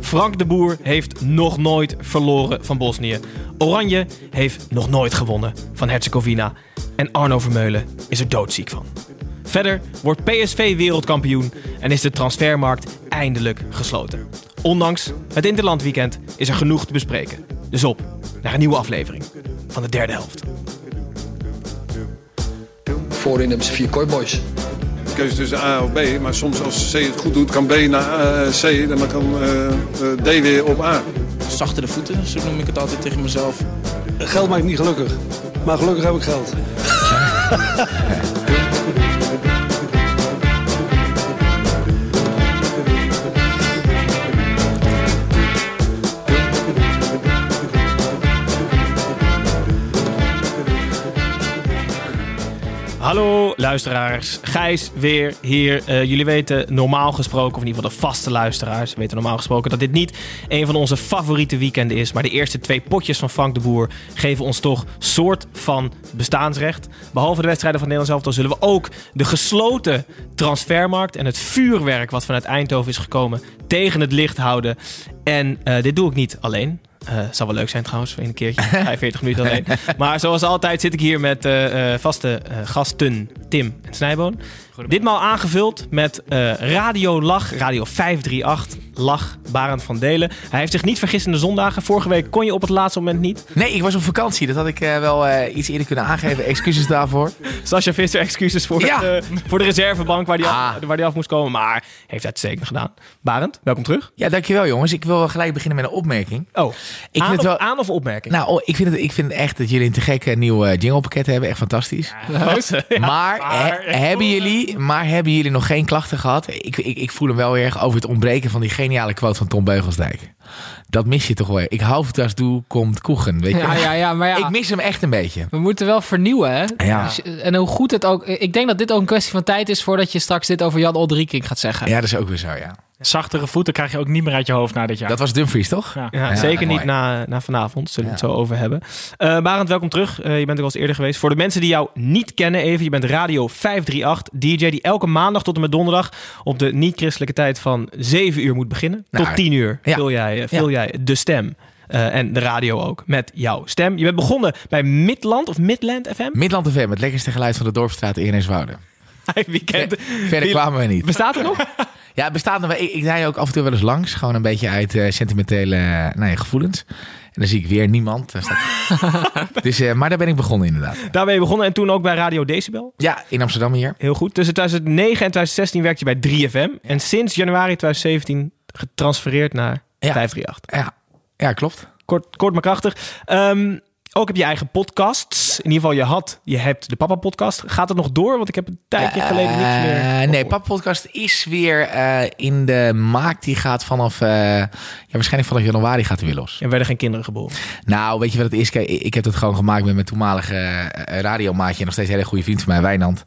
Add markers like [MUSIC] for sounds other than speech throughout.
Frank de Boer heeft nog nooit verloren van Bosnië. Oranje heeft nog nooit gewonnen van Herzegovina. En Arno Vermeulen is er doodziek van. Verder wordt PSV wereldkampioen en is de transfermarkt eindelijk gesloten. Ondanks het interlandweekend is er genoeg te bespreken. Dus op naar een nieuwe aflevering van de derde helft. Voorin hebben ze vier kooiboys. Keuze tussen A of B. Maar soms als C het goed doet, kan B naar eh, C. Dan kan eh, eh, D weer op A. Zachtere voeten, zo noem ik het altijd tegen mezelf. Geld maakt niet gelukkig. Maar gelukkig heb ik geld. [LAUGHS] Hallo luisteraars, Gijs weer hier. Eh, jullie weten normaal gesproken, of in ieder geval de vaste luisteraars, weten normaal gesproken dat dit niet een van onze favoriete weekenden is. Maar de eerste twee potjes van Frank de Boer geven ons toch soort van bestaansrecht. Behalve de wedstrijden van Nederland zelf, zullen we ook de gesloten transfermarkt en het vuurwerk wat vanuit Eindhoven is gekomen tegen het licht houden. En eh, dit doe ik niet alleen. Uh, zou wel leuk zijn trouwens, voor een keertje. [LAUGHS] 45 minuten alleen. Maar zoals altijd zit ik hier met uh, uh, vaste gasten Tim en Snijboon. Ditmaal aangevuld met Radio Lach, Radio 538, Lach, Barend van Delen. Hij heeft zich niet vergist in de zondagen. Vorige week kon je op het laatste moment niet. Nee, ik was op vakantie. Dat had ik wel iets eerder kunnen aangeven. Excuses daarvoor. Sascha Visser, excuses voor, ja. het, voor de reservebank waar die, ah. af, waar die af moest komen. Maar heeft uitstekend gedaan. Barend, welkom terug. Ja, dankjewel jongens. Ik wil gelijk beginnen met een opmerking. Oh, ik aan, vind het wel... aan of opmerking? Nou, oh, ik, vind het, ik vind echt dat jullie een te gekke nieuwe jinglepakket hebben. Echt fantastisch. Ja, [LAUGHS] maar, maar he, hebben jullie, maar hebben jullie nog geen klachten gehad? Ik, ik, ik voel hem wel erg over het ontbreken van die geniale quote van Tom Beugelsdijk. Dat mis je toch wel. Ik hou het als doe, komt koegen. Weet je? Ja, ja, ja, maar ja, ik mis hem echt een beetje. We moeten wel vernieuwen, hè? Ja. En hoe goed het ook... Ik denk dat dit ook een kwestie van tijd is... voordat je straks dit over Jan Oldrieking gaat zeggen. Ja, dat is ook weer zo, ja. Zachtere voeten krijg je ook niet meer uit je hoofd na dit jaar. Dat was Dumfries, toch? Ja, ja, zeker niet na, na vanavond. Zullen we het zo over hebben. Uh, Barend, welkom terug. Uh, je bent er al eens eerder geweest. Voor de mensen die jou niet kennen even. Je bent Radio 538. DJ die elke maandag tot en met donderdag... op de niet-christelijke tijd van 7 uur moet beginnen. Nou, tot 10 uur ja. vul, jij, vul jij de stem. Uh, en de radio ook, met jouw stem. Je bent begonnen bij Midland of Midland FM? Midland FM, het lekkerste geluid van de Dorpstraat in Eneswoude. [LAUGHS] Wie kent... Verder kwamen we niet. Bestaat er nog? [LAUGHS] Ja, bestaat nog. Ik, ik rijd ook af en toe wel eens langs. Gewoon een beetje uit uh, sentimentele nou ja, gevoelens. En dan zie ik weer niemand. [LAUGHS] dus, uh, maar daar ben ik begonnen inderdaad. Daar ben je begonnen en toen ook bij Radio Decibel? Ja, in Amsterdam hier. Heel goed. Tussen 2009 en 2016 werkte je bij 3FM. En sinds januari 2017 getransfereerd naar ja. 538. Ja. ja, klopt. Kort, kort maar krachtig. Um, ook heb je eigen podcasts. In ieder geval, je had, je hebt de Papa Podcast. Gaat het nog door? Want ik heb een tijdje geleden niks meer. Uh, nee, Papa Podcast is weer uh, in de maak. Die gaat vanaf, uh, ja, waarschijnlijk vanaf januari gaat hij weer los. En werden geen kinderen geboren? Nou, weet je wat het is? Kijk, ik heb het gewoon gemaakt met mijn toenmalige radiomaatje. Nog steeds een hele goede vriend van mij, Wijnand.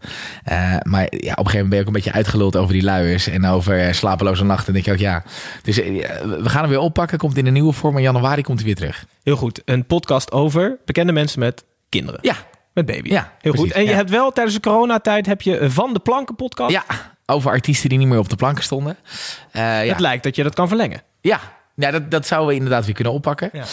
maar ja, op een gegeven moment ben ik ook een beetje uitgeluld over die luiers. En over slapeloze nachten. En denk ik ook, ja. Dus we gaan hem weer oppakken. Komt in een nieuwe vorm. In januari komt hij weer terug. Heel goed. Een podcast over bekende mensen met kinderen. Ja. Met baby. Ja, heel goed. En je hebt wel tijdens de coronatijd heb je Van de Planken podcast. Ja, over artiesten die niet meer op de planken stonden. Uh, het lijkt dat je dat kan verlengen. Ja, ja, dat, dat zouden we inderdaad weer kunnen oppakken. Ja.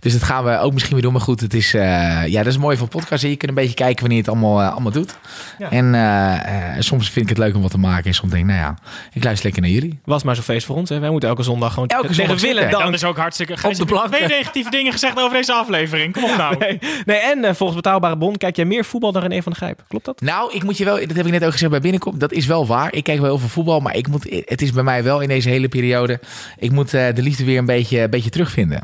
Dus dat gaan we ook misschien weer doen. Maar goed, het is, uh, ja, dat is mooi van podcast. Je kunt een beetje kijken wanneer je het allemaal, uh, allemaal doet. Ja. En uh, soms vind ik het leuk om wat te maken. En soms denk ik, nou ja, ik luister lekker naar jullie. Was maar zo'n feest voor ons. Hè? Wij moeten elke zondag gewoon elke zondag willen. Dan is ook hartstikke op de plank. Twee negatieve dingen gezegd over deze aflevering. Kom op nou. [LAUGHS] Nee, nee en volgens Betaalbare Bon kijk jij meer voetbal dan René van de Grijp. Klopt dat? Nou, ik moet je wel, dat heb ik net ook gezegd bij Binnenkom. Dat is wel waar. Ik kijk wel heel veel voetbal. Maar ik moet, het is bij mij wel in deze hele periode. Ik moet de liefde weer een beetje, een beetje terugvinden.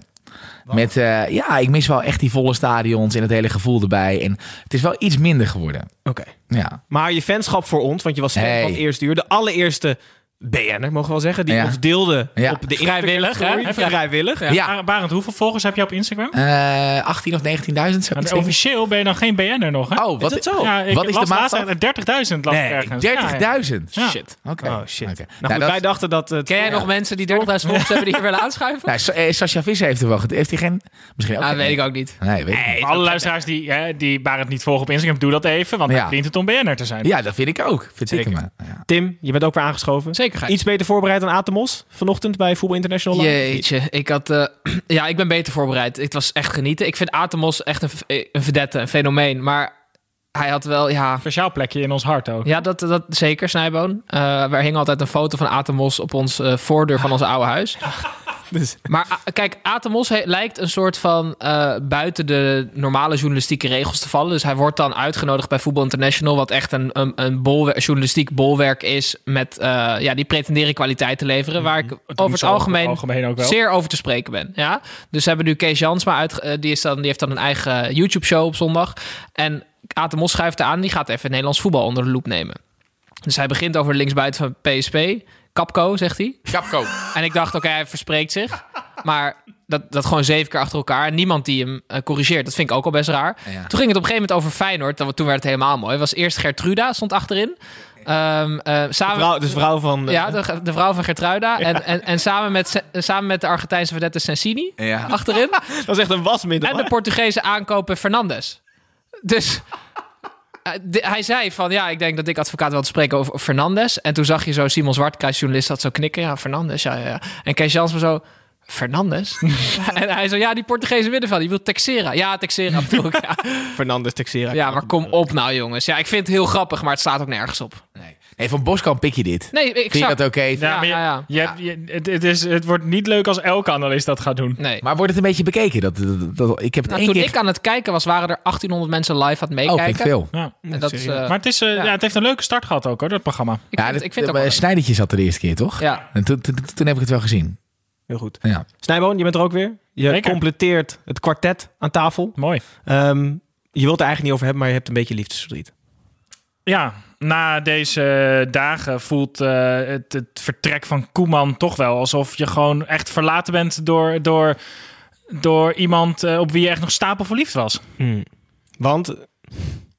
Met, uh, ja, ik mis wel echt die volle stadions en het hele gevoel erbij. En het is wel iets minder geworden. Oké. Ja. Maar je fanschap voor ons, want je was fan hey. van het eerste uur. De allereerste BN'er, mogen we wel zeggen. Die Ja. ons deelde Ja. op de Vrijwillig, hè? Vrijwillig. Ja. Ja. Barend, hoeveel volgers heb je op Instagram? Eh 18 of 19.000. zo- Want iets denk ik. officieel ben je dan geen BN'er nog, hè? Oh, wat het zo? Ja, ik Wat is de las maatstaf? uit 30.000 las ik Nee, ergens. Ja, ja. 30.000. Ja. Shit. Oké. Oh shit. Oké. Nou, Nou, goed, dat- wij dachten dat het... Ken jij nog mensen die 30.000 volgers hebben die hier willen aanschuiven? Nou, Sa- eh, Sascha Visser heeft er wel... Heeft hij geen... Misschien ook Ah, geen- weet ik ook niet. Nee, weet ik niet. Voor alle luisteraars die, hè, die Barend niet volgen op Instagram, doe dat even. Want hij verdient het om BN'er te zijn. Ja, dat vind ik ook. Vind ik maar. Tim, je bent ook weer aangeschoven. Zeker, Gijs. Iets beter voorbereid dan Atemos vanochtend bij Voetbal International Live? Jeetje, ik had... eh, [CLEARS THROAT] ja, ik ben beter voorbereid. Het was echt genieten. Ik vind Atemos echt een, een vedette, een fenomeen. Maar hij had wel, ja... Speciaal plekje in ons hart ook. Ja, dat, dat zeker, Snijboon. Eh er hing altijd een foto van Atemos op ons eh, voordeur van ons oude huis. [LAUGHS] Dus- Maar a- kijk, Atemos lijkt een soort van eh, buiten de normale journalistieke regels te vallen. Dus hij wordt dan uitgenodigd bij Voetbal International, wat echt een, een, een journalistiek bolwerk is. Met, ja, die pretenderen kwaliteit te leveren. Waar ik doen over het algemeen, algemeen ook wel. zeer over te spreken ben. Ja? Dus ze hebben nu Kees Jansma uit, die, is dan, die heeft dan een eigen YouTube-show op zondag. En Atemos schuift aan, die gaat even Nederlands voetbal onder de loep nemen. Dus hij begint over de linksbuiten van PSP. Capco, zegt hij. Capco. En ik dacht, oké, hij verspreekt zich. Maar dat, dat gewoon zeven keer achter elkaar. En niemand die hem eh, corrigeert. Dat vind ik ook al best raar. Ja. Toen ging het op een gegeven moment over Feyenoord. Dat- Toen werd het helemaal mooi. Het was eerst Gertruda, stond achterin. Ehm, eh, samen, Vrouw, dus vrouw van... eh, ja, de, de vrouw van Gertruida. En, en, en samen, met, samen met de Argentijnse vedette Sensini Ja. achterin. [LAUGHS] dat is echt een wasmiddel. En de Portugese aankopen Fernandes. Dus eh, hij zei van, ja, ik denk dat ik advocaat wilde spreken over Fernandes. En toen zag je zo Simon Zwartkruis, journalist, dat zo knikken. Ja, Fernandes, ja, ja, ja. En Kees Jansma zo, Fernandes? [LAUGHS] en hij zo, ja, die Portugese middenveld, die wil Texera. Ja, Texera bedoel ik, ja. [LAUGHS] Fernandes Texera. ja, maar kom op nou, jongens. Ja, ik vind het heel grappig, maar het staat ook nergens op. Nee. Nee, van Boskamp pik je dit. Nee, Vind je exact. dat oké? Ja, je, ja, ja. je hebt- je- het, het, is, het wordt niet leuk als elke analist dat gaat doen. Nee. Maar wordt het een beetje bekeken? Dat, dat, dat- ik heb het Nou, toen keer... ik aan het kijken was, waren er 1800 mensen live aan het oh, meekijken. vind ik veel. Ja. En dat is, eh, Maar het, is, eh, ja. het heeft een leuke start gehad ook, hoor, dat programma. ik Ja, vind, dat- ik vind het ook eh, Snijdertje zat er de eerste keer, toch? Ja. En toen, toen, toen heb ik het wel gezien. Heel goed. Ja. Snijboon, je bent er ook weer. Je completeert het kwartet aan tafel. Mooi. Ehm, je wilt er eigenlijk niet over hebben, maar je hebt een beetje liefdesverdriet. Ja, na deze dagen voelt eh, het, het vertrek van Koeman toch wel alsof je gewoon echt verlaten bent door, door, door iemand eh, op wie je echt nog stapel verliefd was. Want,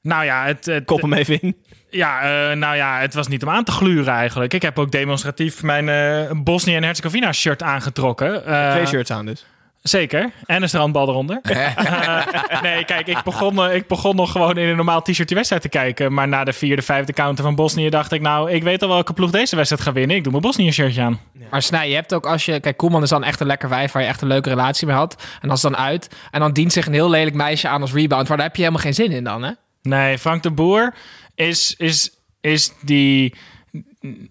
Nou ja, het, het, kop hem even in. ja, eh, nou ja, het was niet om aan te gluren eigenlijk. Ik heb ook demonstratief mijn Bosnië en Herzegovina shirt aangetrokken. Twee shirts aan dus. Zeker. En een strandbal eronder. [LAUGHS] Eh, nee, kijk, ik begon, eh, ik begon nog gewoon in een normaal t-shirt die wedstrijd te kijken. Maar na de vierde, vijfde counter van Bosnië dacht ik... nou, ik weet al welke ploeg deze wedstrijd gaat winnen. Ik doe mijn Bosnië-shirtje aan. Maar Snij, je hebt ook als je... Kijk, Koeman is dan echt een lekker wijf waar je echt een leuke relatie mee had. En als dan uit. En dan dient zich een heel lelijk meisje aan als rebound. Maar daar heb je helemaal geen zin in dan, hè? Nee, Frank de Boer is, is, is die...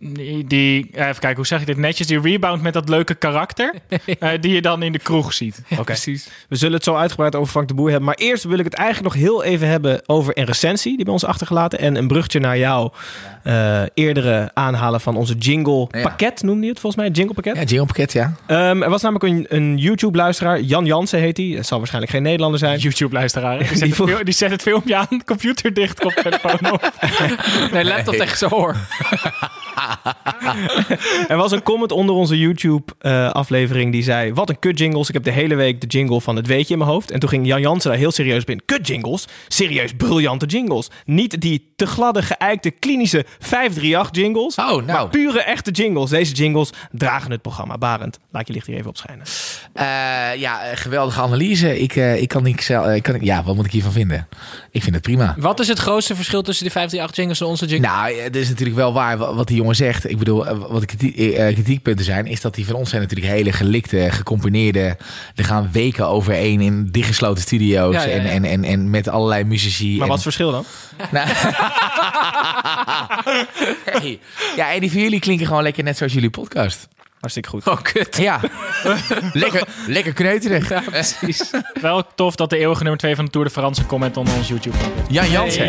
Die, die, even kijken, hoe zeg ik dit netjes? Die rebound met dat leuke karakter. [LAUGHS] eh, die je dan in de kroeg ziet. Oké. Precies. We zullen het zo uitgebreid over Frank de Boer hebben. Maar eerst wil ik het eigenlijk nog heel even hebben over een recensie die bij ons achtergelaten. En een bruggetje naar jouw eh, eerdere aanhalen van onze jingle Ja. pakket, noemde je het volgens mij? Jingle pakket? Ja, Jingle Pakket, ja. Ehm, er was namelijk een, een YouTube-luisteraar, Jan Jansen heet hij. Dat zal waarschijnlijk geen Nederlander zijn. YouTube-luisteraar. Die, [LAUGHS] zet Die het die zet het filmpje aan, computer dicht, koptelefoon op. [LAUGHS] Nee, laptop tegen zijn oor. [LAUGHS] Er was een comment onder onze YouTube-aflevering die zei... Wat een kut jingles. Ik heb de hele week de jingle van het weetje in mijn hoofd. En toen ging Jan Jansen daar heel serieus binnen. Kut jingles? Serieus briljante jingles. Niet die te gladde, geëikte, klinische 538 jingles. Oh, nou. Maar pure, echte jingles. Deze jingles dragen het programma. Barend, laat je licht hier even op schijnen. Eh, ja, eh, geweldige analyse. Ik, eh, ik kan niet zelf... eh, ik kan, ja, wat moet ik hiervan vinden? Ik vind het prima. Wat is het grootste verschil tussen die 538 jingles en onze jingles? Nou, eh, het is natuurlijk wel waar wa- wat die jongen zegt. Ik bedoel, eh, wat kritiek, eh, kritiekpunten zijn, is dat die van ons zijn natuurlijk hele gelikte, gecomponeerde. Er gaan weken overheen in dichtgesloten studio's Ja, ja, ja. En, en, en, en met allerlei muzici. Maar en, wat is het verschil dan? Nou, [LAUGHS] hey. Ja, en die van jullie klinken gewoon lekker net zoals jullie podcast. Hartstikke goed. Oh, kut. Ja, lekker, lekker kneuterig. Ja, precies. Wel tof dat de eeuwige nummer 2 van de Tour de France comment onder ons YouTube. Jan Jansen.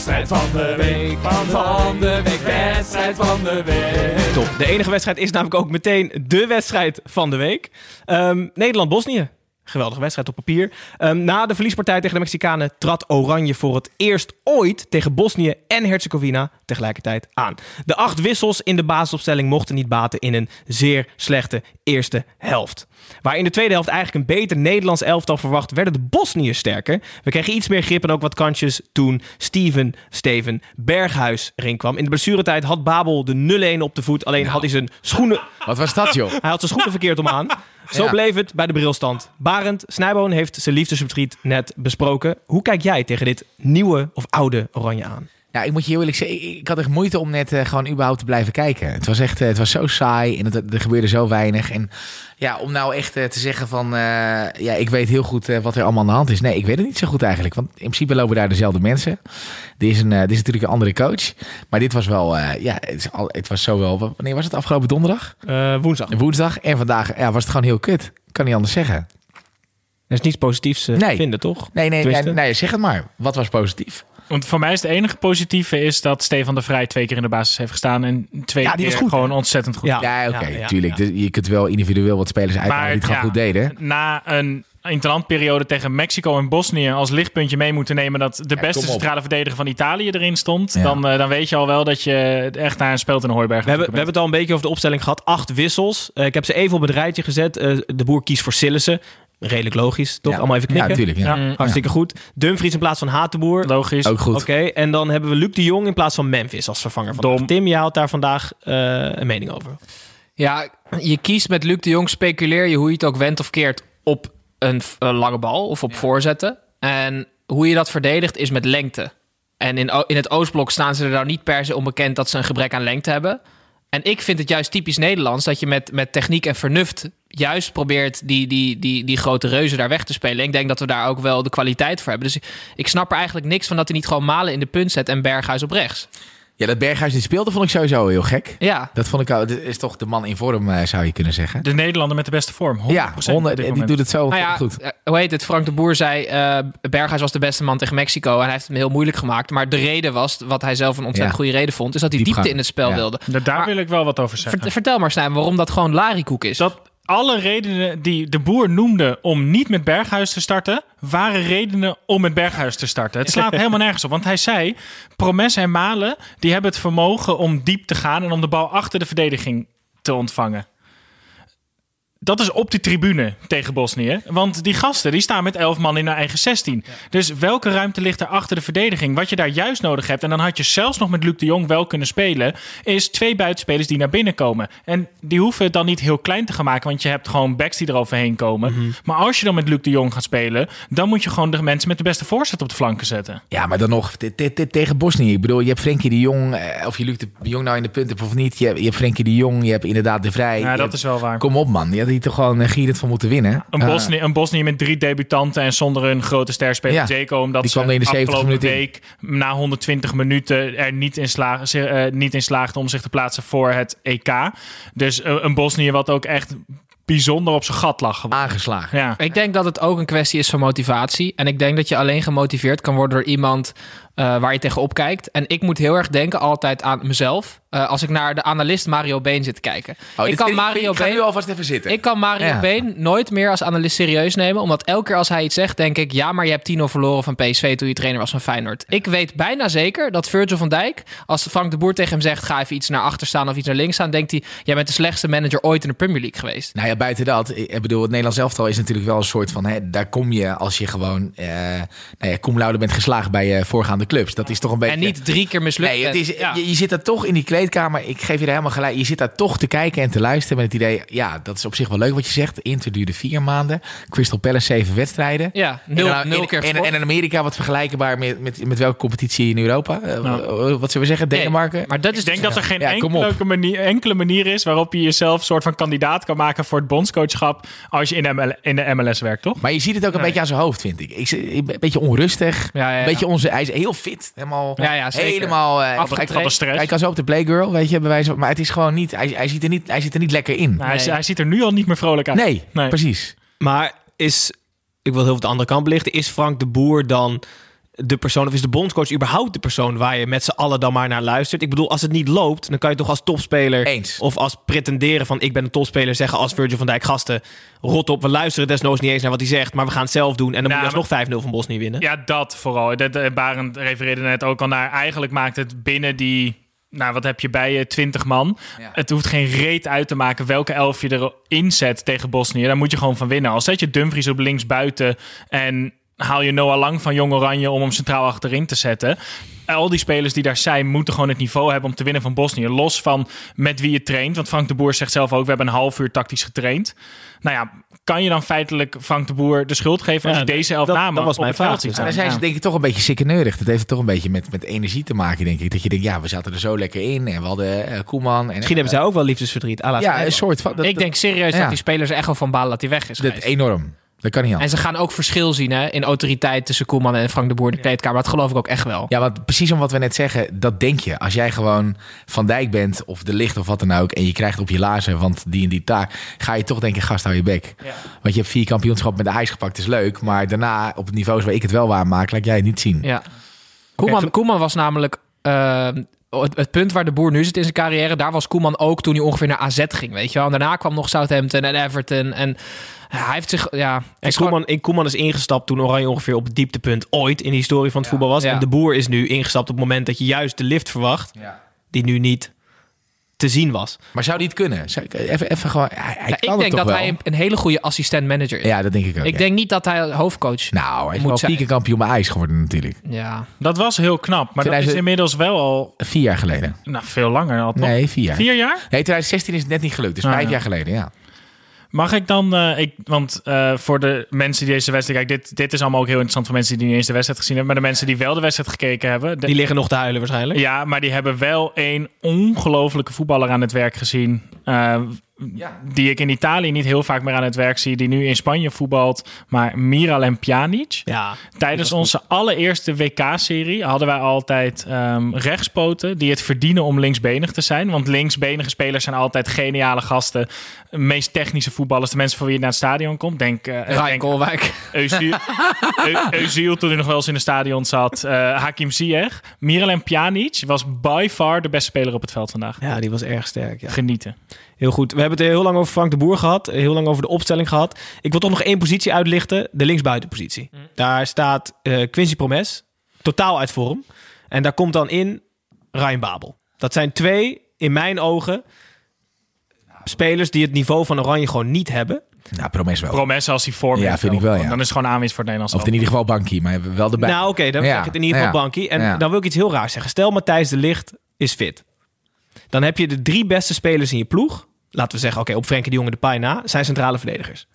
Wedstrijd van de week, van de week, wedstrijd van de week. Top. De enige wedstrijd is namelijk ook meteen de wedstrijd van de week. Ehm, Nederland-Bosnië. Geweldige wedstrijd op papier. Ehm, na de verliespartij tegen de Mexicanen trad Oranje voor het eerst ooit tegen Bosnië en Herzegovina tegelijkertijd aan. De acht wissels in de basisopstelling mochten niet baten in een zeer slechte eerste helft. Waar in de tweede helft eigenlijk een beter Nederlands elftal verwacht, werden de Bosniërs sterker. We kregen iets meer grip en ook wat kansjes toen Steven Steven Berghuis erin kwam. In de blessuretijd had Babel de 0-1 op de voet, alleen had hij zijn schoenen... Wat was dat, joh? Hij had zijn schoenen verkeerd om aan. [LAUGHS] Zo Ja. bleef het bij de brilstand. Barend Snijboon heeft zijn liefdesverdriet net besproken. Hoe kijk jij tegen dit nieuwe of oude Oranje aan? Ja, ik moet je heel eerlijk zeggen, ik, had echt moeite om net eh, gewoon überhaupt te blijven kijken. Het was echt, eh, het was zo saai en het, er gebeurde zo weinig. En ja, om nou echt eh, te zeggen van, ja, ik weet heel goed wat er allemaal aan de hand is. Nee, ik weet het niet zo goed eigenlijk. Want in principe lopen daar dezelfde mensen. Dit is, een, dit is natuurlijk een andere coach. Maar dit was wel, ja, het, is al, het was zo wel, wanneer was het? Afgelopen donderdag? Woensdag. Woensdag. En vandaag ja, was het gewoon heel kut. Kan niet anders zeggen. Er is niets positiefs Nee. te vinden, toch? Nee, nee, nee, nee, zeg het maar. Wat was positief? Want voor mij is het enige positieve is dat Stefan de Vrij twee keer in de basis heeft gestaan. En twee Ja, die keer was goed, gewoon ontzettend goed. Ja. Ja, oké, ja, ja, tuurlijk. ja. Dus je kunt wel individueel wat spelers uithalen die het gewoon goed deden. Na een interlandperiode tegen Mexico en Bosnië als lichtpuntje mee moeten nemen dat de Ja, beste centrale verdediger van Italië erin stond, Ja. dan, eh, dan weet je al wel dat je echt naar een speelt in een hooiberg. We hebben, we hebben het al een beetje over de opstelling gehad. Acht wissels. Eh, ik heb ze even op het rijtje gezet. Eh, de boer kiest voor Sillissen. Redelijk logisch, toch? Ja. Allemaal even Ja, knikken. natuurlijk. Ja. Ja. Hartstikke goed. Dumfries in plaats van Hatenboer. Logisch. Ook goed. Oké, en dan hebben we Luc de Jong in plaats van Memphis als vervanger van Dom. Tim, jij had daar vandaag eh, een mening over. Ja, je kiest met Luc de Jong, speculeer je hoe je het ook wendt of keert op een lange bal of op voorzetten. En hoe je dat verdedigt is met lengte. En in, in het Oostblok staan ze er nou niet per se onbekend dat ze een gebrek aan lengte hebben. En ik vind het juist typisch Nederlands dat je met, met techniek en vernuft juist probeert die, die, die, die grote reuzen daar weg te spelen. Ik denk dat we daar ook wel de kwaliteit voor hebben. Dus ik, snap er eigenlijk niks van dat hij niet gewoon Malen in de punt zet en Berghuis op rechts. Ja, dat Berghuis die speelde vond ik sowieso heel gek. Ja, Dat vond ik ook, dit is toch de man in vorm, eh, zou je kunnen zeggen. De Nederlander met de beste vorm. 100% Ja, op honderd, dit die moment. doet het zo Nou ja, goed. eh, hoe heet het? Frank de Boer zei, eh Berghuis was de beste man tegen Mexico. En hij heeft het me heel moeilijk gemaakt. Maar de reden was, wat hij zelf een ontzettend Ja. goede reden vond... is dat hij Diepgang. diepte in het spel Ja. wilde. Da- Daar Maar- wil ik wel wat over zeggen. Vert- vertel maar, Snijm, waarom dat gewoon larikoek is. dat alle redenen die de boer noemde om niet met Berghuis te starten, waren redenen om met Berghuis te starten. Het slaat [LAUGHS] helemaal nergens op. Want hij zei: Promes en Malen die hebben het vermogen om diep te gaan en om de bal achter de verdediging te ontvangen. Dat is op die tribune tegen Bosnië. Want die gasten die staan met 11 man in hun eigen 16. Dus welke ruimte ligt er achter de verdediging? Wat je daar juist nodig hebt, en dan had je zelfs nog met Luc de Jong wel kunnen spelen, is twee buitenspelers die naar binnen komen. En die hoeven het dan niet heel klein te gaan maken, want je hebt gewoon backs die eroverheen komen. Maar als je dan met Luc de Jong gaat spelen, dan moet je gewoon de mensen met de beste voorzet op de flanken zetten. Ja, maar dan nog te- te- te- tegen Bosnië. Ik bedoel, je hebt Frenkie de Jong, eh, of je Luc de Jong nou in de punten hebt of niet. Je hebt, je hebt Frenkie de Jong, je hebt inderdaad de Vrij. Ja, dat hebt- is wel waar. Kom op man, je hier toch gewoon uh, gierend van moeten winnen. Een Eh, Bosnië, een Bosnië met drie debutanten en zonder een grote sterspeler. Ja, Zeker omdat die ze kwam in de 70 afgelopen minuten in. week na 120 minuten er niet in, eh, niet in slaagden om zich te plaatsen voor het EK. Dus eh, een Bosnië wat ook echt bijzonder op zijn gat lag. aangeslagen. Ja. Ik denk dat het ook een kwestie is van motivatie. En ik denk dat je alleen gemotiveerd kan worden door iemand eh, waar je tegenop kijkt. En ik moet heel erg denken altijd aan mezelf. eh, als ik naar de analist Mario Been zit te kijken. Oh, ik kan Mario ik ga nu Been... alvast even zitten. Ik kan Mario Ja. Been nooit meer als analist serieus nemen. Omdat elke keer als hij iets zegt, denk ik... ja, maar je hebt Tino verloren van PSV toen je trainer was van Feyenoord. Ik weet bijna zeker dat Virgil van Dijk... als Frank de Boer tegen hem zegt... ga even iets naar achter staan of iets naar links staan... denkt hij, jij bent de slechtste manager ooit in de Premier League geweest. Nou ja, buiten dat. Ik bedoel, het Nederlands elftal is natuurlijk wel een soort van... Hè, daar kom je als je gewoon... eh nou ja, cum laude bent geslagen bij je voorgaande clubs. Dat is toch een beetje... En niet drie keer mislukt. Nee, het is, Ja. je, je zit daar toch in die kleedkamer. Ik geef je er helemaal gelijk. Je zit daar toch te kijken en te luisteren met het idee... Ja, dat is op zich wel leuk wat je zegt. Inter duurde vier maanden. Crystal Palace zeven wedstrijden. Ja, nul, en, dan- nul keer en, en in Amerika wat vergelijkbaar met, met, met welke competitie in Europa? Eh, Wat zullen we zeggen? Nee, Denemarken? maar dat is Ik denk dus- dat er geen Ja, enkele manier, enkele manier is waarop je jezelf soort van kandidaat kan maken voor het bondscoachschap als je in de, ML in de MLS werkt, toch? Maar je ziet het ook een Nee. beetje aan zijn hoofd, vind ik. ik zie- een beetje onrustig. Ja, ja, ja. Een beetje onze, hij is heel fit. Helemaal, Ja, helemaal... Afgetraind. van de stress. Hij kan zo op de playgirl, weet je, bij wijze van- Maar het is gewoon niet... Hij, hij, ziet er niet hij zit er niet lekker in. Nou, hij, hij ziet er nu al niet meer vrolijk uit. nee, Nee. precies. Maar is, ik wil heel veel de andere kant belichten, is Frank de Boer dan de persoon, of is de bondscoach überhaupt de persoon waar je met z'n allen dan maar naar luistert? Ik bedoel, als het niet loopt, dan kan je toch als topspeler Eens. of als pretenderen van ik ben een topspeler zeggen als Virgil van Dijk gasten, rot op, we luisteren desnoods niet eens naar wat hij zegt, maar we gaan het zelf doen en dan Nou, moet je alsnog 5-0 van Bosnië winnen. Ja, dat vooral. Dat, eh, Barend refereerde net ook al naar. Eigenlijk maakt het binnen die. Nou, wat heb je bij je? 20 man. Ja. Het hoeft geen reet uit te maken welke elf je erin zet tegen Bosnië. Daar moet je gewoon van winnen. Al zet je Dumfries op links buiten en haal je Noah Lang van Jong Oranje om hem centraal achterin te zetten. Al die spelers die daar zijn, moeten gewoon het niveau hebben om te winnen van Bosnië. Los van met wie je traint. Want Frank de Boer zegt zelf ook: we hebben een half uur tactisch getraind. Nou ja, kan je dan feitelijk Frank de Boer de schuld geven als Ja, je deze elf dat- namen dat was op mijn het veld vraag dus. Dan zijn ze denk ik toch een beetje sikkeneurig. Dat heeft toch een beetje met, met energie te maken, denk ik. Dat je denkt, ja, we zaten er zo lekker in. En we hadden eh, Koeman. En, Misschien hebben zij ook wel liefdesverdriet. la Ja, een soort van... Dat, ik denk serieus ja. dat die spelers er echt wel van balen dat hij weg is dat, geweest. enorm. Dat kan niet En anders. ze gaan ook verschil zien hè, in autoriteit tussen Koeman en Frank de Boer in de kleedkamer. Dat geloof ik ook echt wel. Ja, want precies om wat we net zeggen, dat denk je. Als jij gewoon Van Dijk bent, of de licht of wat dan ook... en je krijgt op je lazen, want die en die taak... ga je toch denken, gast, hou je bek. Want je hebt vier kampioenschap met de ijs gepakt, is leuk. Maar daarna, op het niveau waar ik het wel waar maak... laat jij het niet zien. Ja. Koeman, Koeman was namelijk eh, het, het punt waar de boer nu zit in zijn carrière. Daar was Koeman ook toen hij ongeveer naar AZ ging. Weet je wel. En daarna kwam nog Southampton en Everton. En hij heeft zich. Ja, En is gewoon- Koeman, Koeman is ingestapt toen Oranje ongeveer op het dieptepunt ooit in de historie van het voetbal was. Ja. En de boer is nu ingestapt op het moment dat je juist de lift verwacht, die nu niet te zien was. Maar zou die het kunnen? Zou ik- even, even gewoon... Hij, hij kan ik het denk toch dat wel? hij een, een hele goede assistent-manager is. Ja, dat denk ik ook. ik ja. denk niet dat hij hoofdcoach Nou, hij is moet wel kampioen bij ijs geworden natuurlijk. Ja. Dat was heel knap. Maar dat is 2000 inmiddels wel al Vier jaar geleden. nou, veel langer. Al? Nee, vier jaar. Vier jaar? Nee, 2016 is het net niet gelukt. Dus Ah, vijf ja. jaar geleden, ja. Mag ik dan, eh, ik, want eh, voor de mensen die deze wedstrijd kijken, dit, dit is allemaal ook heel interessant voor mensen die niet eens de wedstrijd gezien hebben, maar de mensen die wel de wedstrijd gekeken hebben, de- Die liggen nog te huilen waarschijnlijk. ja, maar die hebben wel een ongelofelijke voetballer aan het werk gezien. Eh, Die ik in Italië niet heel vaak meer aan het werk zie. Die nu in Spanje voetbalt. Maar Miralem Pjanic. Ja, Tijdens onze allereerste WK-serie hadden wij altijd ehm, rechtspoten die het verdienen om linksbenig te zijn. Want linksbenige spelers zijn altijd geniale gasten. Meest technische voetballers, de mensen voor wie je naar het stadion komt. Denk, eh Ryan [LAUGHS] Özil toen hij nog wel eens in het stadion zat. eh, Hakim Ziyech. Miralem Pjanic was by far de beste speler op het veld vandaag. ja, die was erg sterk. Ja. Genieten. Heel goed. We hebben het heel lang over Frank de Boer gehad. Heel lang over de opstelling gehad. Ik wil toch nog één positie uitlichten. De linksbuitenpositie. Daar staat eh, Quincy Promes. Totaal uit vorm. En daar komt dan in Ryan Babel. Dat zijn twee, in mijn ogen, spelers die het niveau van Oranje gewoon niet hebben. Nou, Promes wel. Promes als hij vorm Ja, vind ik wel, ja. Dan is het gewoon aanwinst voor het Nederlands Of in ieder geval Bankie, maar wel erbij. Nou oké, dan Ja, zeg ik het in ieder geval ja, Bankie. En ja. dan wil ik iets heel raars zeggen. Stel Matthijs de Ligt is fit. Dan heb je de drie beste spelers in je ploeg. Laten we zeggen, oké, op Frenkie de Jonge de Pai na. Zijn centrale verdedigers.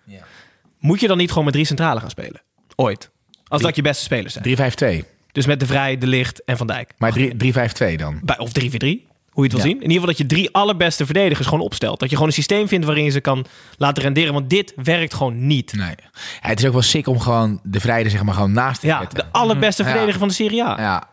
Moet je dan niet gewoon met drie centrale gaan spelen? Ooit. Als dat je beste spelers zijn. 3-5-2. Dus met de Vrij, de Licht en Van Dijk. Maar 3-5-2 dan. Bij- Of 3-4-3. Hoe je het wil Ja. zien. In ieder geval dat je drie allerbeste verdedigers gewoon opstelt. Dat je gewoon een systeem vindt waarin je ze kan laten renderen. Want dit werkt gewoon niet. Nee. Ja, het is ook wel sick om gewoon de vrijde zeg maar gewoon naast te Ja, zetten. de allerbeste Ja. verdediger van de Serie A. Ja.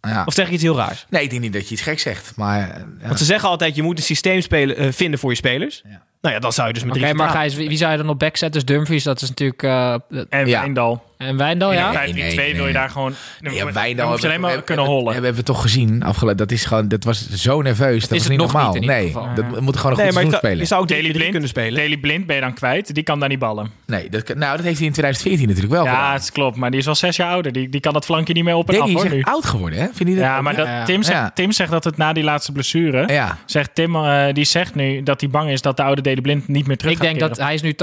Ja. Of zeg ik iets heel raars? Nee, ik denk niet dat je iets gek zegt. Maar eh, ja. Want ze zeggen altijd, je moet een systeem spelen, eh, vinden voor je spelers. Ja. Nou ja, dan zou je dus met Oké, drie maar centrale- Gijs, wie, wie zou je dan op back zetten? Dus Dumfries, dat is natuurlijk... eh, En Ja. Wijndal. en Wijndal, ja? Nee, 5 nee, 2 wil je nee. daar gewoon... Ja, moet- Wijndal dan moet je alleen maar hebben- kunnen hollen. Hebben we toch gezien afgelopen. Dat is gewoon, dat was zo nerveus. Dat is was niet normaal. niet nee, geval. dat moet gewoon een Nee, goed maar je seizoen zou, spelen. je zou ook Daily 3 Blind, kunnen spelen. Daily Blind ben je dan kwijt. Die kan daar niet ballen. Nee, dat, kan- nou, dat heeft hij in 2014 natuurlijk wel Ja, het klopt. Maar die is al zes jaar ouder. Die, die kan dat flankje niet meer op en Denk af je, die hoor nu. oud geworden, hè? Vind je dat Ja, maar dat. Tim, zegt, Ja. Tim zegt dat het na die laatste blessure... Zegt Tim, eh, die zegt nu dat hij bang is dat de oude Daily Blind niet meer terug Ik gaat denk dat hij is nu 80%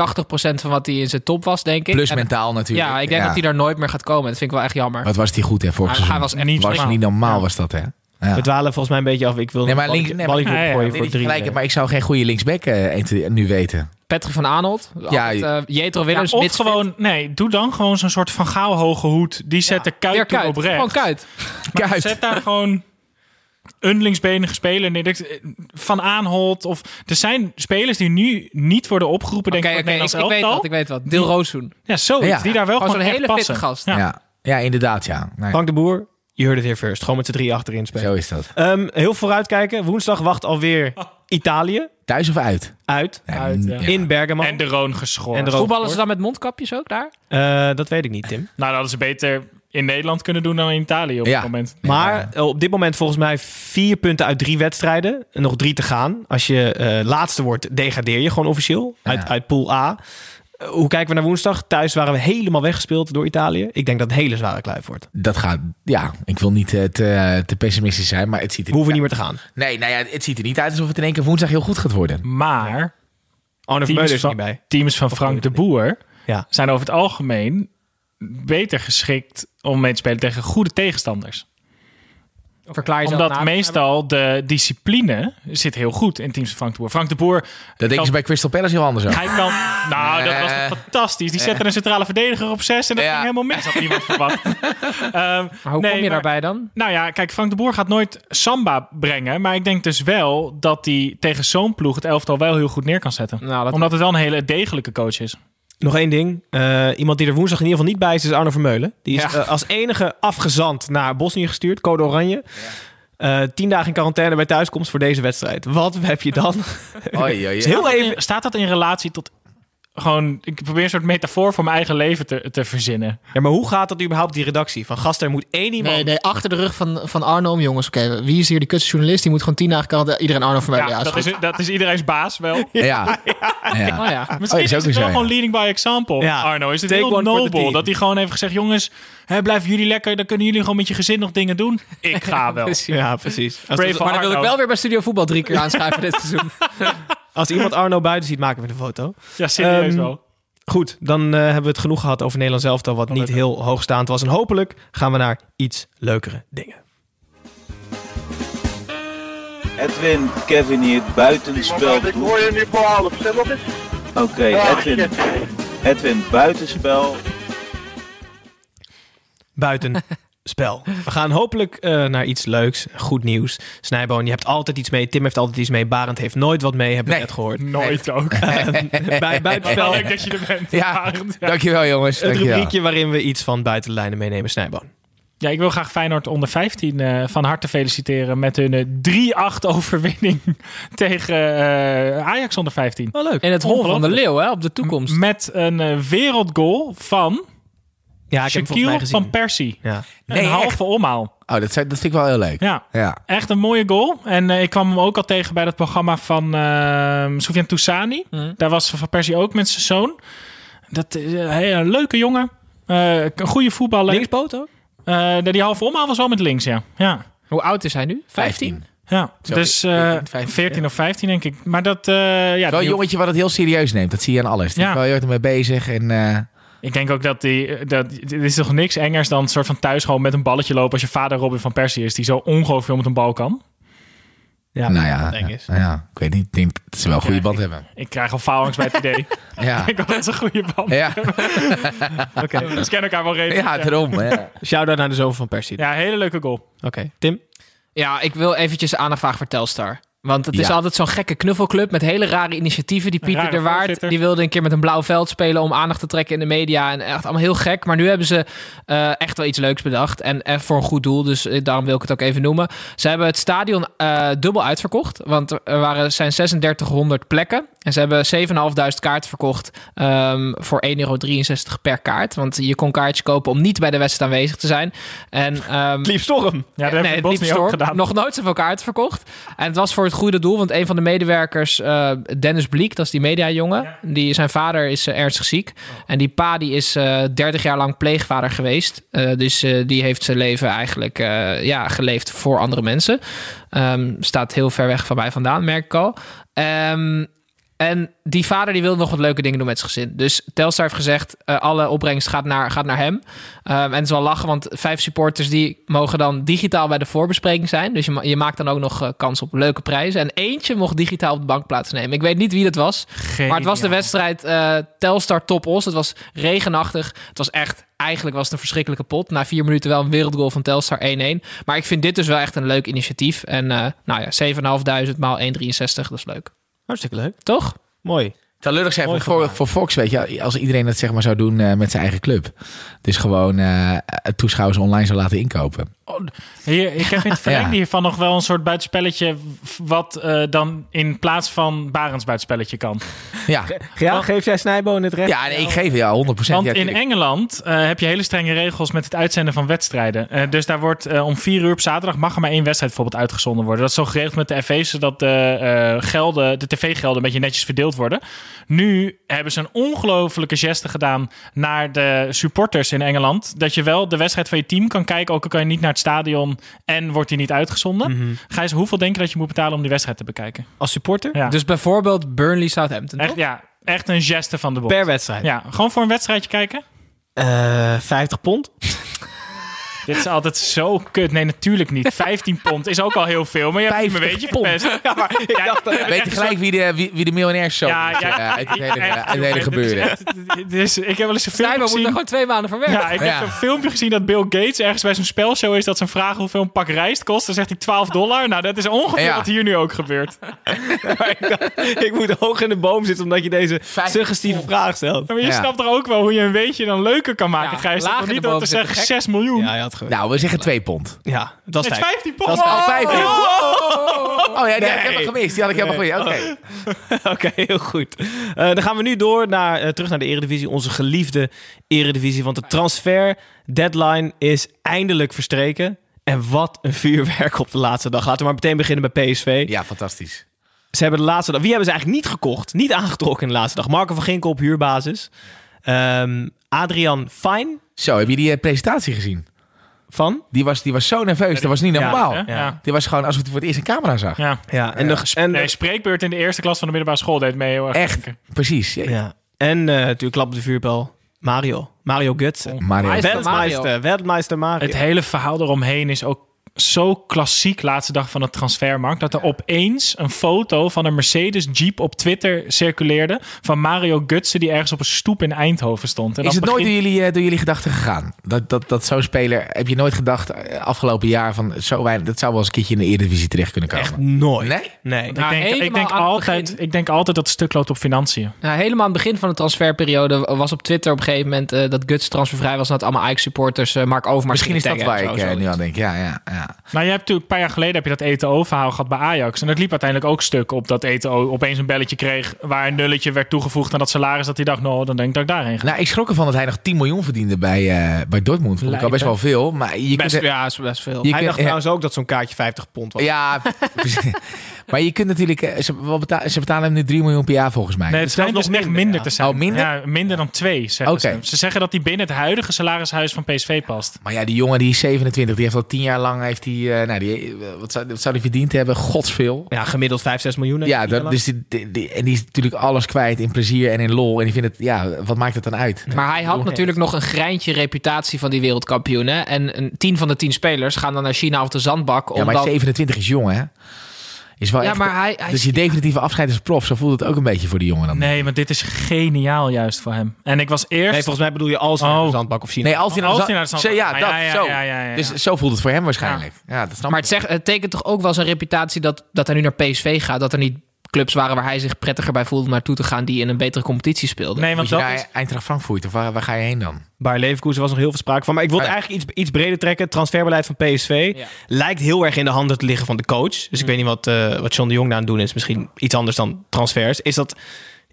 van wat hij in zijn top was, denk ik. Plus En- mentaal natuurlijk. Ja, ik denk dat hij daar nooit meer gaat komen. Dat vind ik wel echt jammer. Wat was die goed, hè, vorig Hij, hij was echt Niet was normaal. niet normaal, was dat, hè? Ja. We dwalen volgens mij een beetje af. Ik wil Nee, maar links, nee, maar, ja, ja, voor drie. gelijk, maar ik zou geen goede linksback eh, te- nu weten. Patrick van Arnold. Ja, Ja, Jetro Ja, Willems. of mits- gewoon... Nee, doe dan gewoon zo'n soort van gaal hoge hoed. Die zet de kuit op rechts. Gewoon Kuit. Maar Kuit. Zet daar gewoon een linksbenige speler neer. Dat- Van Aanholt. Of, er zijn spelers die nu niet worden opgeroepen, denk Oké, ik, oké, voor ik, het ik weet wat, ik weet wat. Dil Roossoen. Ja, zoiets. Ja. Die daar wel Gewoon echt hele passen. fitte gast. Ja. Ja. ja, inderdaad, ja. Nee, Frank de Boer, je heard it here first. Gewoon met z'n drie achterin spelen. zo is dat. Ehm, heel vooruitkijken. Woensdag wacht alweer [LAUGHS] Italië Thuis of uit? uit. Ja, Uit, mm, ja. In Bergamo. En de Roon geschorst. En de Roon- Voetballen ze dan met mondkapjes ook daar? Eh, dat weet ik niet, Tim. Nou, dat is beter in Nederland kunnen doen dan in Italië op Ja. het moment. Maar eh, op dit moment volgens mij vier punten uit drie wedstrijden. En nog drie te gaan. Als je eh, laatste wordt, degradeer je gewoon officieel uit, Ja. uit pool A. Eh, hoe kijken we naar woensdag? Thuis waren we helemaal weggespeeld door Italië. Ik denk dat het een hele zware kluif wordt. Dat gaat, ja, ik wil niet eh, te, te pessimistisch zijn, maar het ziet er We hoeven niet meer te gaan. Nee, nou ja, het ziet er niet uit alsof het in één keer woensdag heel goed gaat worden. Maar Arne Vermeulen teams is van, niet bij. teams van Frank de Boer Ja. zijn over het algemeen beter geschikt om mee te spelen tegen goede tegenstanders. Verklaar jezelf Omdat meestal de discipline zit heel goed in teams van Frank de Boer. Frank de Boer, Dat denken ze bij Crystal Palace heel anders hij kan... Nou, dat was fantastisch. Die zette een centrale verdediger op zes en dat Ja. ging helemaal mis. Had niemand verwacht. [LAUGHS] Ehm, Maar hoe nee, kom je maar- daarbij dan? Nou ja, kijk, Frank de Boer gaat nooit samba brengen. Maar ik denk dus wel dat hij tegen zo'n ploeg het elftal wel heel goed neer kan zetten. Nou, dat, Omdat het wel een hele degelijke coach is. Nog één ding. Eh, iemand die er woensdag in ieder geval niet bij is, is Arno Vermeulen. Die is Ja. eh, als enige afgezand naar Bosnië gestuurd. Code Oranje. Eh, tien dagen in quarantaine bij thuiskomst voor deze wedstrijd. Wat heb je dan? Oei, oei, [LAUGHS] is oei. heel Staat dat even... in- staat dat in relatie tot... Gewoon, ik probeer een soort metafoor voor mijn eigen leven te, te verzinnen. Ja, maar hoe gaat dat überhaupt, die redactie? Van gast, er moet één iemand... Nee, nee, achter de rug van, van Arno om, jongens. Oké, wie is hier die kutse journalist? Die moet gewoon tien dagen kan iedereen Arno voor mij. Ja, Ja, dat, is dat is iedereen's baas wel. [LAUGHS] Ja. ja. oh ja. Misschien Oh, dat is het wel ja. gewoon leading by example. Ja. Arno is het Take heel nobel dat hij gewoon heeft gezegd: jongens, hè, blijven jullie lekker, dan kunnen jullie gewoon met je gezin nog dingen doen. [LAUGHS] Ik ga wel. Ja, precies. Als, Brave Maar dan wil ik wel weer bij Studio Voetbal drie keer aanschuiven dit seizoen. [LAUGHS] als iemand [LAUGHS] Arno buiten ziet, maken we een foto. Ja, serieus Ehm, wel. Goed, dan eh, hebben we het genoeg gehad over Nederland zelf, wat niet heel hoogstaand was. En hopelijk gaan we naar iets leukere dingen. Edwin, Kevin hier, buitenspel. Ik hoor je nu voor half, Oké, Edwin. Edwin, buitenspel. Buiten [LAUGHS] spel. We gaan hopelijk eh, naar iets leuks, goed nieuws. Snijboon, je hebt altijd iets mee. Tim heeft altijd iets mee. Barend heeft nooit wat mee, hebben we Nee. net gehoord. Nooit ook. Bij buitenspel, [LAUGHS] Wel leuk dat je er bent. Ja, dankjewel jongens. het Dankjewel. rubriekje waarin we iets van buiten de lijnen meenemen. Snijboon. Ja, ik wil graag Feyenoord onder 15 eh, van harte feliciteren met hun eh, 3-8 overwinning [LAUGHS] tegen eh, Ajax onder 15. Oh, leuk. In het hol van de leeuw, hè, op de toekomst. Met een eh, wereldgoal van Ja, ik heb gezien. van Persie. Ja. Een halve echt? omhaal. Oh, dat, dat vind ik wel heel leuk. Ja, Ja. echt een mooie goal. En eh, ik kwam hem ook al tegen bij dat programma van eh Soufiane Toussani. Mhm. Daar was Van Persie ook met zijn zoon. Dat is een leuke jongen. Eh, een goede voetballer. Linkspoot ook? Eh, die halve omhaal was wel met links, ja. Ja. Hoe oud is hij nu? 15? Ja, Zo, dus eh 14, 15, 14 of 15 denk ik. Maar dat, eh, ja, Wel een jongetje wat het heel serieus neemt. Dat zie je aan alles. Die Ja. is wel heel erg ermee bezig. En, eh, ik denk ook dat die, dat, dit is toch niks engers dan een soort van thuis gewoon met een balletje lopen als je vader Robin van Persie is, die zo ongelooflijk veel met een bal kan. Ja, nou ja, dat eng is. nou ja, ik weet niet. Ik denk dat ze wel een goede band ik- hebben. Ik krijg al faalangst bij het [LAUGHS] idee. Ja. [LAUGHS] ik wil dat ze een goede band Ja, [LAUGHS] Oké. hebben. Ze kennen elkaar wel redelijk. ja daarom. Ja. Shout-out naar de zoon van Persie. Ja, hele leuke goal. Oké. Tim? Ja, ik wil eventjes aandacht vragen voor Telstar. Want het is Ja. altijd zo'n gekke knuffelclub met hele rare initiatieven. Die Pieter de Waard, voorzitter. die wilde een keer met een blauw veld spelen om aandacht te trekken in de media. En echt allemaal heel gek. Maar nu hebben ze eh, echt wel iets leuks bedacht. En voor een goed doel, dus eh, daarom wil ik het ook even noemen. Ze hebben het stadion eh, dubbel uitverkocht. Want er waren, zijn 3600 plekken. En ze hebben 7.500 kaarten verkocht ehm, voor 1,63 euro per kaart. Want je kon kaartjes kopen om niet bij de wedstrijd aanwezig te zijn. En, ehm, [LAUGHS] Lief Storm. Ja, dat het hoor. gedaan. Nog nooit zoveel kaarten verkocht. En het was voor het goede doel, want een van de medewerkers, eh, Dennis Bliek, dat is die mediajongen, die, zijn vader is eh, ernstig ziek. En die pa die is eh 30 jaar lang pleegvader geweest. Eh, dus eh, die heeft zijn leven eigenlijk eh, ja, geleefd voor andere mensen. Ehm, staat heel ver weg van mij vandaan, merk ik al. Ehm, en die vader die wilde nog wat leuke dingen doen met zijn gezin. Dus Telstar heeft gezegd, eh, alle opbrengst gaat naar, gaat naar hem. Ehm, en het is wel lachen, want vijf supporters die mogen dan digitaal bij de voorbespreking zijn. Dus je, je maakt dan ook nog eh, kans op leuke prijzen. En eentje mocht digitaal op de bank plaatsnemen. Ik weet niet wie dat was, maar het was de wedstrijd eh, Telstar Top Os. Het was regenachtig. Het was echt, eigenlijk was het een verschrikkelijke pot. Na vier minuten wel een wereldgoal van Telstar 1-1. Maar ik vind dit dus wel echt een leuk initiatief. En nou ja, 7.500 maal 1,63, dat is leuk. Hartstikke leuk. Toch? Mooi. Het zou lullig zijn voor, voor, Fox, weet je, als iedereen dat zeg maar zou doen eh, met zijn eigen club. Dus gewoon eh, toeschouwers online zou laten inkopen. Hier, ik heb in het [LAUGHS] verlengde Ja. hiervan nog wel een soort buitenspelletje... wat eh, dan in plaats van Barends buitenspelletje kan. [LAUGHS] Ja, Ja, geef jij Snijboon het recht? ja nee, ik geef je ja, 100%. Want ja, in. Engeland eh, heb je hele strenge regels met het uitzenden van wedstrijden. Eh, dus daar wordt om vier uur op zaterdag mag er maar één wedstrijd bijvoorbeeld uitgezonden worden. Dat is zo geregeld met de FV, zodat de, eh, gelden, de tv-gelden een beetje netjes verdeeld worden. Nu hebben ze een ongelofelijke geste gedaan naar de supporters in Engeland. Dat je wel de wedstrijd van je team kan kijken, ook al kan je niet naar het stadion en wordt die niet uitgezonden. Gijs, hoeveel denk je dat je moet betalen om die wedstrijd te bekijken? Als supporter? Ja. Dus bijvoorbeeld Burnley Southampton. Echt, toch? ja, echt een geste van de bond. Per wedstrijd? Ja, gewoon voor een wedstrijdje kijken. Eh, 50 pond? Dit is altijd zo kut. Nee, natuurlijk niet. 15 pond is ook al heel veel. Maar je hebt me een 50 beetje pond. Ja, maar ik dacht, Weet je gelijk wie de, wie, wie de miljonairszoon Ja, is ja. eh, uit het hele, het hele gebeuren. is- ik heb wel eens een filmpje moet er gezien. gewoon twee maanden voor werken. Ja, ik Ja. heb een filmpje gezien dat Bill Gates ergens bij zo'n spelshow is dat ze vragen hoeveel een pak rijst kost. Dan zegt hij 12 dollar. Nou, dat is ongeveer Ja. wat hier nu ook gebeurt. [LAUGHS] Ik, dacht, ik moet hoog in de boom zitten omdat je deze suggestieve vraag stelt. Maar je Ja. snapt toch ook wel hoe je een weetje dan leuker kan maken, Ja, Gijs? niet door boom te zitten, zeggen gek. 6 miljoen. Ja, je had Nou, we zeggen twee pond. Ja, het was Het is 5. 15 pond. Dat is Oh, vijf. Oh, Oh ja, die had ik Nee. helemaal gemist. Die had ik helemaal gemist. Oké. [LAUGHS] Oké, heel goed. Eh, dan gaan we nu door naar, eh, terug naar de Eredivisie. Onze geliefde Eredivisie. Want de transfer deadline is eindelijk verstreken. En wat een vuurwerk op de laatste dag. Laten we maar meteen beginnen bij PSV. Ja, fantastisch. Ze hebben de laatste dag... Wie hebben ze eigenlijk niet gekocht? Niet aangetrokken in de laatste dag. Marco van Ginkel op huurbasis. Ehm, Adrian Fijn Zo, heb je die eh, presentatie gezien? Van... Die was, die was zo nerveus. Dat was niet normaal. Ja. Die was gewoon alsof hij voor het eerst een camera zag. Ja. Ja, en, de, en, Nee, spreekbeurt in de eerste klas van de middelbare school deed mee heel erg. Echt, denken. precies. Ja. ja. en eh, natuurlijk klap op de vuurpijl. Mario. Mario Götze. Mario. Mario. Weltmeister Mario. Het hele verhaal eromheen is ook zo klassiek laatste dag van de transfermarkt. Dat er opeens een foto van een Mercedes Jeep op Twitter circuleerde. Van Mario Gutsen die ergens op een stoep in Eindhoven stond. En Is dan het nooit door jullie, eh, door jullie gedachten gegaan? Dat, dat, dat zo'n speler, heb je nooit gedacht eh, afgelopen jaar van zo weinig, dat zou wel eens een keertje in de Eredivisie terecht kunnen komen? Echt nooit. Nee? Nee. Ik Nou, denk, ik, denk aan het altijd, begin. ik denk altijd dat het stuk loopt op financiën. Nou, helemaal aan het begin van de transferperiode was op Twitter op een gegeven moment eh, dat Guts transfervrij was. En dat allemaal Ajax-supporters eh, Mark Overmars Misschien is dat waar ik nu aan denk. Ja, ja, ja. Maar je hebt natuurlijk een paar jaar geleden heb je dat ETO-verhaal gehad bij Ajax. En dat liep uiteindelijk ook stuk op dat ETO opeens een belletje kreeg... waar een nulletje werd toegevoegd aan dat salaris. Dat hij dacht, nou, dan denk ik dat ik daarheen ga. Nou, ik schrok ervan dat hij nog 10 miljoen verdiende bij, eh, bij Dortmund. Vond ik al best wel veel. Maar je Best, kunt, ja, is best veel. je Hij kunt- dacht ja, trouwens ook dat zo'n kaartje 50 pond was. Ja, precies. [LAUGHS] [LAUGHS] maar je kunt natuurlijk... eh, Ze, wat beta- ze betalen hem nu 3 miljoen per jaar volgens mij. Nee, het schijnt nog dus echt minder, minder ja. te zijn. Oh, minder? Ja, minder dan twee, zeggen Oké. ze. Ze zeggen dat hij binnen het huidige salarishuis van PSV past. Maar ja, die jongen die is 27, die heeft al 10 jaar lang... Heeft die, eh, nou, die, eh, wat, zou, wat zou die verdiend hebben? Godsveel. Ja, gemiddeld 5, 6 miljoen. Ja, dat, dus die, die- die- en die is natuurlijk alles kwijt in plezier en in lol. En die vindt het, ja, wat maakt het dan uit? Maar hij had natuurlijk nog een greintje reputatie van die wereldkampioen. Hè? En een tien van de tien spelers gaan dan naar China of de zandbak. Ja, maar omdat- 27 is jong, hè? Is wel Ja, echt, maar hij- hij- dus je definitieve afscheid als prof, zo voelt het ook een beetje voor die jongen dan. Nee, maar dit is geniaal juist voor hem. En ik was eerst... Nee, volgens mij bedoel je als hij naar de Oh. zandbak of China. Nee, als hij naar Als de zand- naar de zandbak- Ja, dat, ja, zo. ja. Dus zo voelt het voor hem waarschijnlijk. Ja, dat snap Maar het, zegt, het tekent toch ook wel zijn reputatie dat, dat hij nu naar PSV gaat. Dat er niet clubs waren waar hij zich prettiger bij voelde om naartoe te gaan die in een betere competitie speelden. Nee, Moet want je dat naar is... Eintracht Frankfurt of waar, waar ga je heen dan? Bij Leverkusen was nog heel veel sprake van. Maar ik wil Ah, ja. eigenlijk iets, iets breder trekken. Het transferbeleid van PSV Ja. lijkt heel erg in de handen te liggen van de coach. Dus ik Mm. weet niet wat, eh wat John de Jong daar aan het doen is. Misschien iets anders dan transfers. Is dat,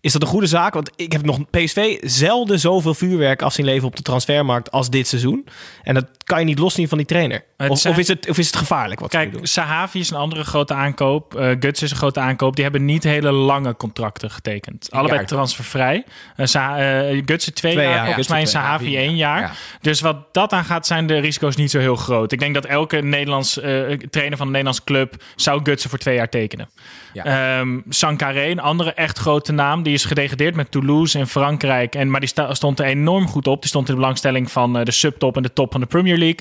is dat een goede zaak? Want ik heb nog PSV zelden zoveel vuurwerk af zien leven op de transfermarkt als dit seizoen. En dat kan je niet loszien van die trainer. Het Of, zijn- of, is, het, of is het gevaarlijk wat Kijk? Sahavi is een andere grote aankoop. eh Guts is een grote aankoop. Die hebben niet hele lange contracten getekend. Allebei jaar, transfervrij. Uh, Sa eh Guts twee, Twee jaar, volgens Gutsen mij en Sahavi één jaar. ja. Dus wat dat aangaat zijn de risico's niet zo heel groot. Ik denk dat elke Nederlands, eh, trainer van een Nederlands club zou Gutsen voor twee jaar tekenen. Ja. Ehm Sankaré, een andere echt grote naam, die is gedegradeerd met Toulouse in Frankrijk. En, maar die stond er enorm goed op. Die stond in de belangstelling van eh, de subtop en de top van de Premier League.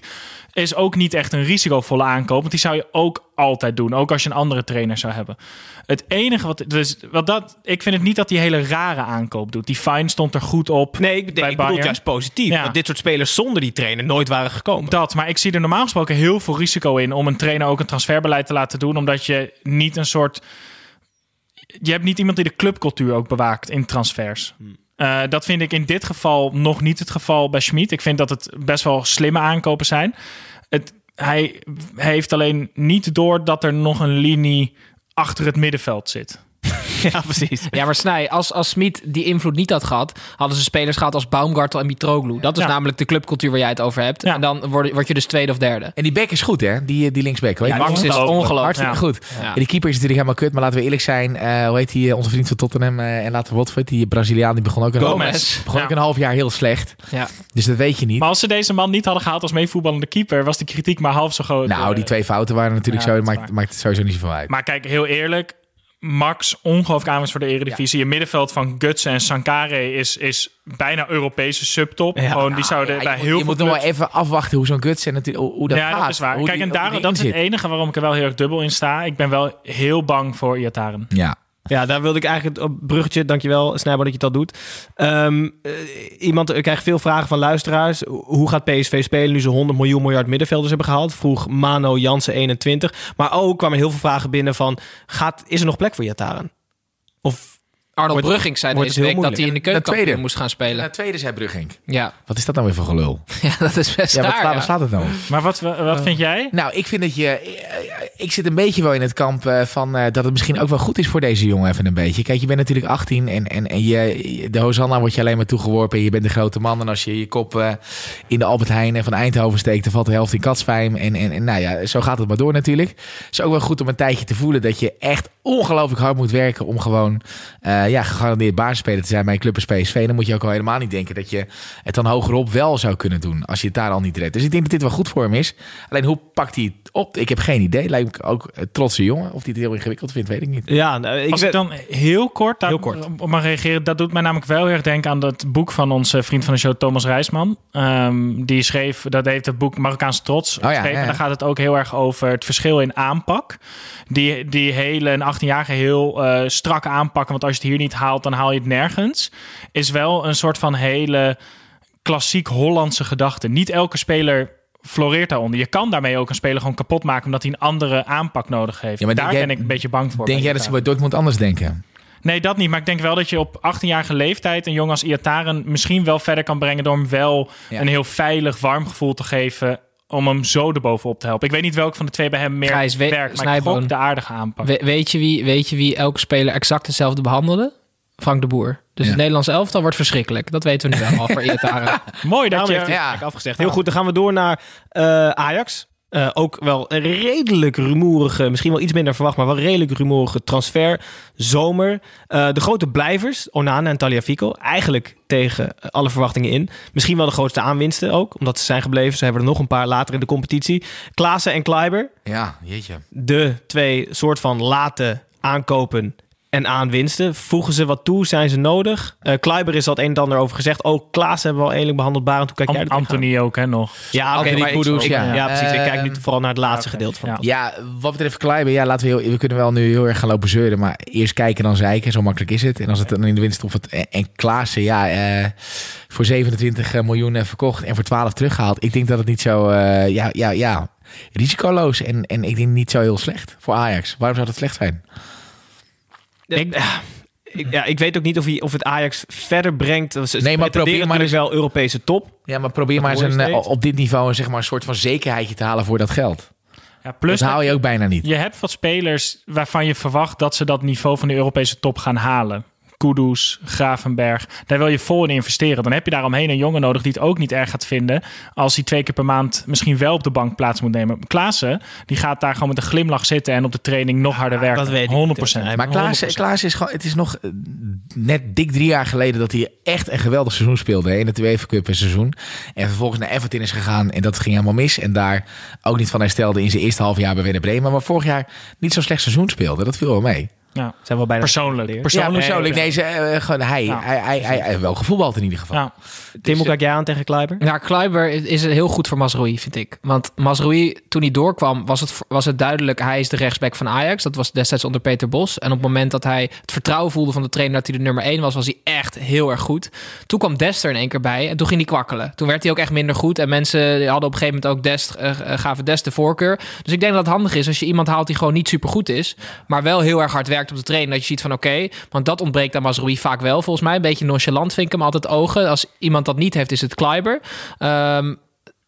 Is ook niet echt een risicovolle aankoop. Want die zou je ook altijd doen. Ook als je een andere trainer zou hebben. Het enige wat. Dus, wat dat, ik vind het niet dat die hele rare aankoop doet. Die fine stond er goed op. Nee, ik, nee, ik bedoel juist positief. Ja. Dat dit soort spelers zonder die trainer nooit waren gekomen. Dat, maar ik zie er normaal gesproken heel veel risico in om een trainer ook een transferbeleid te laten doen. Omdat je niet een soort. Je hebt niet iemand die de clubcultuur ook bewaakt in transfers. Eh, dat vind ik in dit geval nog niet het geval bij Schmid. Ik vind dat het best wel slimme aankopen zijn. Het, hij heeft alleen niet door dat er nog een linie achter het middenveld zit. [LAUGHS] ja, precies. Ja, maar Snij, als, als Smit die invloed niet had gehad... hadden ze spelers gehad als Baumgartel en Mitroglou. Dat is Ja. namelijk de clubcultuur waar jij het over hebt. En dan word, word je dus tweede of derde. En die back is goed, hè? Die, die linksback. Weet Ja, je Max is ongelooflijk. Hartstikke Ja. goed. Ja. En die keeper is natuurlijk helemaal kut. Maar laten we eerlijk zijn. eh, hoe heet die, eh, onze vriend van Tottenham eh, en later Watford. Die Braziliaan, die begon ook een, Gomez. begon Ja. ook een half jaar heel slecht. Ja. Dus dat weet je niet. Maar als ze deze man niet hadden gehaald als meevoetballende keeper... was de kritiek maar half zo groot. nou, die eh, twee fouten waren natuurlijk ja, zo. Maakt, maakt het sowieso niet zoveel uit. Maar kijk, heel eerlijk. Max, ongelooflijk aanwinst voor de Eredivisie. Je middenveld van Gutsen en Sankare is, is bijna Europese subtop. Gewoon, die zouden Ja, bij je moet, heel je veel moet nog wel even afwachten hoe zo'n guts en natuurlijk hoe, hoe dat ja, gaat. dat is waar. Hoe Kijk, die- en hoe daar, die dat is het enige waarom ik er wel heel erg dubbel in sta. Ik ben wel heel bang voor Iataren. Ja. Ja, daar wilde ik eigenlijk op bruggetje. Dankjewel, Snijbo, dat je dat doet. Ehm, eh, iemand, ik krijg veel vragen van luisteraars. Hoe gaat PSV spelen nu ze 100 miljoen miljard middenvelders hebben gehaald? Vroeg Mano Jansen 21. Maar ook kwamen heel veel vragen binnen van... Gaat, is er nog plek voor Jataren? Of Arnold wordt- Brugging zei deze week dat hij in de tweede. moest gaan spelen. De tweede zei Brugging. Ja. Wat is dat nou weer voor gelul? [LAUGHS] ja, dat is best Ja, wat, raar. sla- ja. wat slaat het nou? Maar wat, wat vind jij? Nou, ik vind dat je. eh, Ik zit een beetje wel in het kamp eh, van eh, dat het misschien ook wel goed is voor deze jongen even een beetje. Kijk, je bent natuurlijk 18 en, en, en je, de Hosanna wordt je alleen maar toegeworpen. En je bent de grote man. En als je je kop eh, in de Albert Heijn en van Eindhoven steekt, dan valt de helft in katsfijn. En, en, en nou ja, zo gaat het maar door natuurlijk. Het is ook wel goed om een tijdje te voelen dat je echt ongelooflijk hard moet werken om gewoon eh, ja, gegarandeerd basisspeler te zijn bij een club als PSV. Dan moet je ook al helemaal niet denken dat je het dan hogerop wel zou kunnen doen als je het daar al niet redt. Dus ik denk dat dit wel goed voor hem is. Alleen hoe pakt hij het op? Ik heb geen idee. Lijkt me ook een trotse jongen. Of hij het heel ingewikkeld vindt, weet ik niet. Ja, nou, ik Als ik dan heel kort, daar Heel kort. op mag reageren. Dat doet mij namelijk wel heel erg denken aan dat boek van onze vriend van de show, Thomas Rijsman. Ehm, die schreef, dat heeft het boek Marokkaanse Trots ja, geschreven. ja, ja. En daar gaat het ook heel erg over het verschil in aanpak. Die, die hele, een 18-jarige heel eh, strak aanpakken. Want als je het hier niet haalt, dan haal je het nergens. Is wel een soort van hele klassiek Hollandse gedachte. Niet elke speler floreert daaronder. Je kan daarmee ook een speler gewoon kapot maken... omdat hij een andere aanpak nodig heeft. Ja, maar Daar jij- ben ik een beetje bang voor. Denk jij dat ze bij Dortmund anders denken? Nee, dat niet. Maar ik denk wel dat je op 18-jarige leeftijd een jongen als Iataren misschien wel verder kan brengen door hem wel Ja. een heel veilig, warm gevoel te geven om hem zo erbovenop te helpen. Ik weet niet welke van de twee bij hem meer Gijs, we- werkt, maar ik Snijboon. gok de aardige aanpak. We- weet, je wie, weet je wie elke speler exact hetzelfde behandelde? Frank de Boer. Dus het Nederlands elftal wordt verschrikkelijk. Dat weten we nu wel al voor. [LAUGHS] Mooi dat Daarom je... heeft hij Ja. afgezegd. Heel goed, dan gaan we door naar eh, Ajax. Eh, ook wel een redelijk rumoerige, misschien wel iets minder verwacht, maar wel redelijk rumoerige transfer. Zomer. Eh, de grote blijvers, Onana en Taliafico, eigenlijk tegen alle verwachtingen in. Misschien wel de grootste aanwinsten ook, omdat ze zijn gebleven. Ze hebben er nog een paar later in de competitie. Klaassen en Kleiber, Ja, jeetje. de twee soort van late aankopen en aanwinsten. Voegen ze wat toe? Zijn ze nodig? Eh Kleiber is al het een en ander over gezegd. Ook Klaas hebben we al eindelijk behandeld. Barend, hoe kijk jij Am-? Anthony ook, hè, nog. Ja, oké, ik- ja. ja. precies. Ik kijk nu Ehm, vooral naar het laatste gedeelte van ja. Ja, wat betreft Kleiber, ja, laten we, heel, we kunnen wel nu heel erg gaan lopen zeuren. Maar eerst kijken dan zeiken, zo makkelijk is het. En als het dan in de winst of het en, en Klaassen, ja, eh, voor 27 miljoen eh, verkocht en voor 12 teruggehaald. Ik denk dat het niet zo, eh, ja, ja, ja, risicoloos en, en ik denk niet zo heel slecht voor Ajax. Waarom zou dat slecht zijn? Ik, ja, ik, ja, ik weet ook niet of, hij, of het Ajax verder brengt. Ze Nee, maar probeer maar natuurlijk wel Europese top. Ja, maar probeer maar eens een, eh, op dit niveau zeg maar, een soort van zekerheidje te halen voor dat geld. Ja, plus dat haal je ook bijna niet. Je hebt wat spelers waarvan je verwacht dat ze dat niveau van de Europese top gaan halen. Kudus, Gravenberg. Daar wil je vol in investeren. Dan heb je daaromheen een jongen nodig die het ook niet erg gaat vinden. Als hij twee keer per maand misschien wel op de bank plaats moet nemen. Klaassen, die gaat daar gewoon met een glimlach zitten en op de training nog harder werken. dat weet ik 100%. niet. Maar Klaas, 100%. Klaas is gewoon, het is nog eh, net dik drie jaar geleden dat hij echt een geweldig seizoen speelde hè, in het UEFA Cup een seizoen. En vervolgens naar Everton is gegaan en dat ging helemaal mis. En daar ook niet van herstelde in zijn eerste half jaar bij Werder Bremen. Maar vorig jaar niet zo'n slecht seizoen speelde. Dat viel wel mee. Ja. Zijn wel bijna Persoonlijk. Persoonlijk. persoonlijk. Nee, ze, eh, gewoon hij, hij, hij, hij, hij heeft wel gevoetbald in ieder geval. Ja. Tim, hoe kijk jij aan tegen Kleiber? Ja, Kluiber is heel goed voor Masroei, vind ik. Want Masroei, toen hij doorkwam, was het, was het duidelijk... hij is de rechtsback van Ajax. Dat was destijds onder Peter Bos. En op het moment dat hij het vertrouwen voelde van de trainer... dat hij de nummer 1 was, was hij echt heel erg goed. Toen kwam Dest er in één keer bij en toen ging hij kwakkelen. Toen werd hij ook echt minder goed. En mensen hadden op een gegeven moment ook Dest, eh, eh, gaven Dest de voorkeur. Dus ik denk dat het handig is als je iemand haalt die gewoon niet super goed is... maar wel heel erg hard werkt op de trainer. Dat je ziet van oké, want dat ontbreekt aan Masroei vaak wel volgens mij. Een beetje nonchalant vind ik hem altijd ogen. Als iemand dat niet heeft, is het Kleiber. Ehm,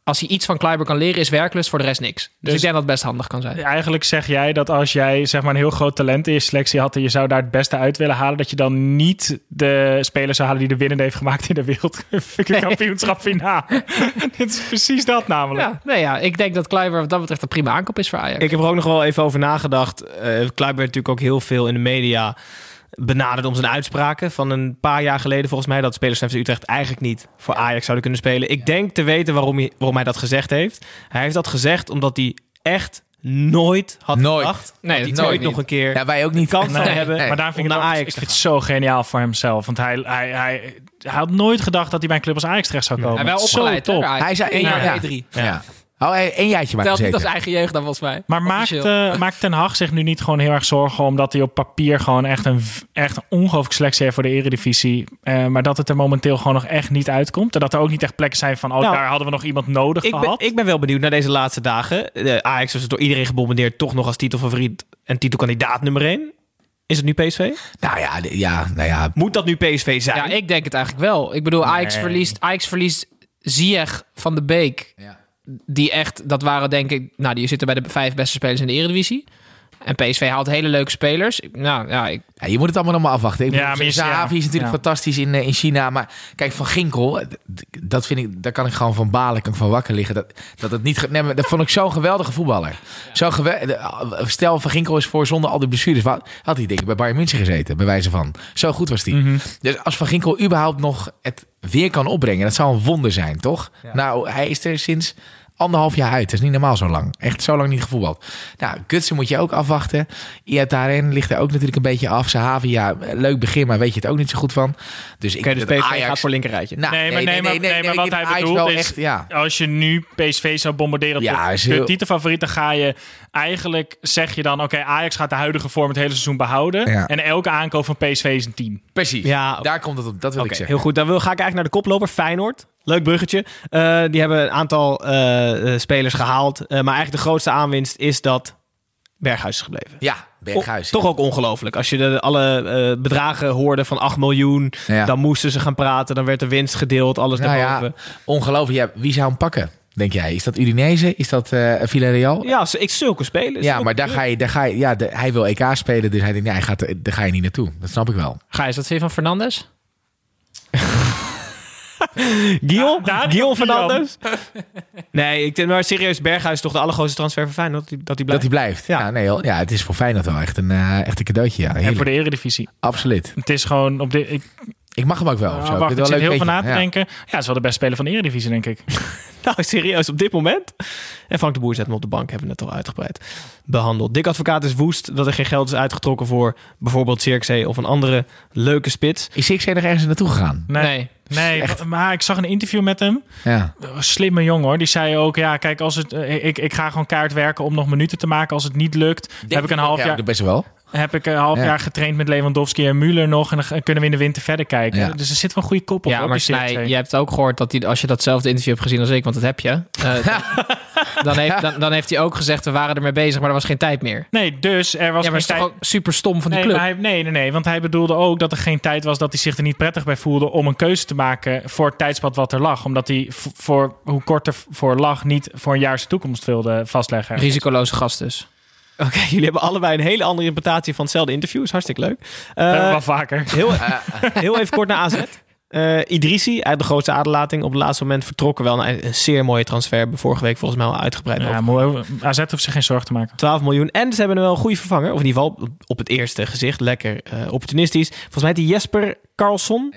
als hij iets van Kleiber kan leren, is werklust voor de rest niks. Dus, Dus- ik denk dat het best handig kan zijn. Eigenlijk zeg jij dat als jij zeg maar een heel groot talent in je selectie had en je zou daar het beste uit willen halen, dat je dan niet de speler zou halen die de winnende heeft gemaakt in de wereldkampioenschap finale. [LAUGHS] Dit is precies dat namelijk. Ja, nee, ja, ik denk dat Kleiber wat dat betreft een prima aankoop is voor Ajax. Ik heb er ook nog wel even over nagedacht. Eh werd natuurlijk ook heel veel in de media benaderd om zijn uitspraken van een paar jaar geleden volgens mij dat spelers van FC Utrecht eigenlijk niet voor Ajax zouden kunnen spelen. Ik denk te weten waarom hij, waarom hij dat gezegd heeft. Hij heeft dat gezegd omdat hij echt nooit had Nooit. gedacht Nee, dat dat hij nooit ooit nog een keer Ja, wij ook niet. kans zou Nee, hebben. nee. Maar daarom vind ik, Ajax ik te vind het zo geniaal voor hemzelf. Want hij, hij, hij, hij had nooit gedacht dat hij bij een club als Ajax terecht zou komen. Hij wel Zo opgeleid, hè, top. Hij zei Eén één jaar, jaar, nee, ja. drie. Ja. Oh, één jaartje maar Telt niet als eigen jeugd dan volgens mij. Maar maakt, eh, maakt Ten Hag zich nu niet gewoon heel erg zorgen... omdat hij op papier gewoon echt een, echt een ongelooflijke selectie heeft voor de eredivisie... Eh, maar dat het er momenteel gewoon nog echt niet uitkomt? En dat er ook niet echt plekken zijn van... oh, Nou, daar hadden we nog iemand nodig Ik ben, gehad? ik ben wel benieuwd naar deze laatste dagen. De Ajax was door iedereen gebombardeerd, toch nog als titelfavoriet en titelkandidaat nummer 1. Is het nu PSV? Nou ja, de- ja, nou ja. Moet dat nu PSV zijn? Ja, ik denk het eigenlijk wel. Ik bedoel, Ajax Nee. verliest, Ajax verliest Ziyech van de Beek. Ja. Die echt, dat waren denk ik, nou die zitten bij de vijf beste spelers in de Eredivisie. En PSV haalt hele leuke spelers. Nou ja, ik, Ja, je moet het allemaal nog maar afwachten. Ik Ja, bedoel, maar je- Zahavi is natuurlijk ja. fantastisch in, eh, in China. Maar kijk, Van Ginkel, eh, dat vind ik, daar kan ik gewoon van balen, kan ik van wakker liggen. Dat, dat, het niet, nee, maar dat vond ik zo'n geweldige voetballer. Zo gewe- de- stel, Van Ginkel is voor zonder al die blessures. Wat, had hij denk ik bij Bayern München gezeten, bij wijze van. Zo goed was hij. Mhm. Dus als Van Ginkel überhaupt nog het weer kan opbrengen, dat zou een wonder zijn, toch? Nou, hij is er sinds anderhalf jaar uit. Dat is niet normaal zo lang. Echt zo lang niet gevoetbald. Nou, Gutsen moet je ook afwachten. Iataren ligt er ook natuurlijk een beetje af. Sahavi, ja, leuk begin, maar weet je het ook niet zo goed van. Dus ik Oké, dus dat PSV gaat voor linkerrijtje. Nou, nee, maar, nee, maar, nee, maar ik wat vind hij Ajax bedoelt is... echt, ja. Als je nu PSV zou bombarderen Ja, tot is de heel- titelfavoriet... dan ga je eigenlijk, zeg je dan... oké, Ajax gaat de huidige vorm het hele seizoen behouden... Ja. en elke aankoop van PSV is een 10. Precies. Ja, Daar komt het op. Dat wil ik zeggen. heel goed. Dan wil, ga ik eigenlijk naar de koploper, Feyenoord. Leuk bruggetje. Eh, die hebben een aantal eh, eh, spelers gehaald. Eh, maar eigenlijk de grootste aanwinst is dat Berghuis is gebleven. Ja, Berghuis. O- toch ook ongelooflijk. Als je de, alle eh, bedragen hoorde van 8 miljoen, Ja. dan moesten ze gaan praten. Dan werd de winst gedeeld, alles Nou daarboven. ja, ongelooflijk. Ja, wie zou hem pakken, denk jij? Is dat Udinese? Is dat eh Villarreal? Ja, ik zulke spelers. Ja, maar daar ga je, daar ga je, ja, de- hij wil EK spelen, dus hij denkt, nee, hij gaat, daar ga je niet naartoe. Dat snap ik wel. Vind je van Fernandes? [LAUGHS] Guillaume? daar- Guillaume Guillaume. Fernandes? [LAUGHS] nee, ik denk maar serieus, Berghuis is toch de allergrootste transfer van Feyenoord dat hij, dat hij Dat blijft. hij blijft. Ja, Ja. nee, hoor. ja, het is voor Feyenoord wel echt een, eh, echt een cadeautje. Ja, En voor de eredivisie. Absoluut. Het is gewoon op de... Ik, Ik mag hem ook wel. zo. Ah, Ik wacht, vind ik het zit wel heel van na te. Ja. denken. Ja, het is wel de beste speler van de eredivisie, denk ik. [LAUGHS] Nou, serieus, op dit moment. En Frank de Boer zet hem op de bank, hebben we net al uitgebreid behandeld. Dik Advocaat is woest dat er geen geld is uitgetrokken voor bijvoorbeeld Cirkzee of een andere leuke spits. Is Sixé nog ergens naartoe gegaan? Nee, Nee. nee, maar ik zag een interview met hem. Ja. Slimme jongen hoor. Die zei ook, ja, kijk, als het, eh, ik, ik ga gewoon kaart werken om nog minuten te maken. Als het niet lukt, heb ik een half ja, jaar, Best wel. Heb ik een half Ja. jaar getraind met Lewandowski en Müller nog. En dan kunnen we in de winter verder kijken. Ja. Dus er zit wel een goede kop op. Ja, hoor, maar Snij, je hebt ook gehoord dat hij, als je datzelfde interview hebt gezien als ik, want dat heb je, eh, [LAUGHS] dan, heeft, dan, dan heeft hij ook gezegd, we waren ermee bezig, maar er was geen tijd meer. Nee, dus er was ja, maar geen tijd... ook super stom van die Nee, club? hij, nee, nee, nee, want hij bedoelde ook dat er geen tijd was dat hij zich er niet prettig bij voelde om een keuze te maken voor het tijdspad wat er lag. Omdat hij voor hoe kort er voor lag niet voor een jaar zijn toekomst wilde vastleggen. Risicoloze gast dus. Oké, [LAUGHS] jullie hebben allebei een hele andere interpretatie van hetzelfde interview. Is hartstikke leuk. Eh, wel vaker. heel, [LAUGHS] heel even kort naar AZ. Eh Idrissi, uit de grootste aderlating, op het laatste moment vertrokken. Wel een, een zeer mooie transfer. Hebben vorige week volgens mij al uitgebreid Ja, over. mooi. AZ hoeft zich geen zorgen te maken. 12 miljoen. En ze hebben wel een goede vervanger. Of in ieder geval op, op het eerste gezicht. Lekker eh, opportunistisch. Volgens mij heet die Jesper Carlson.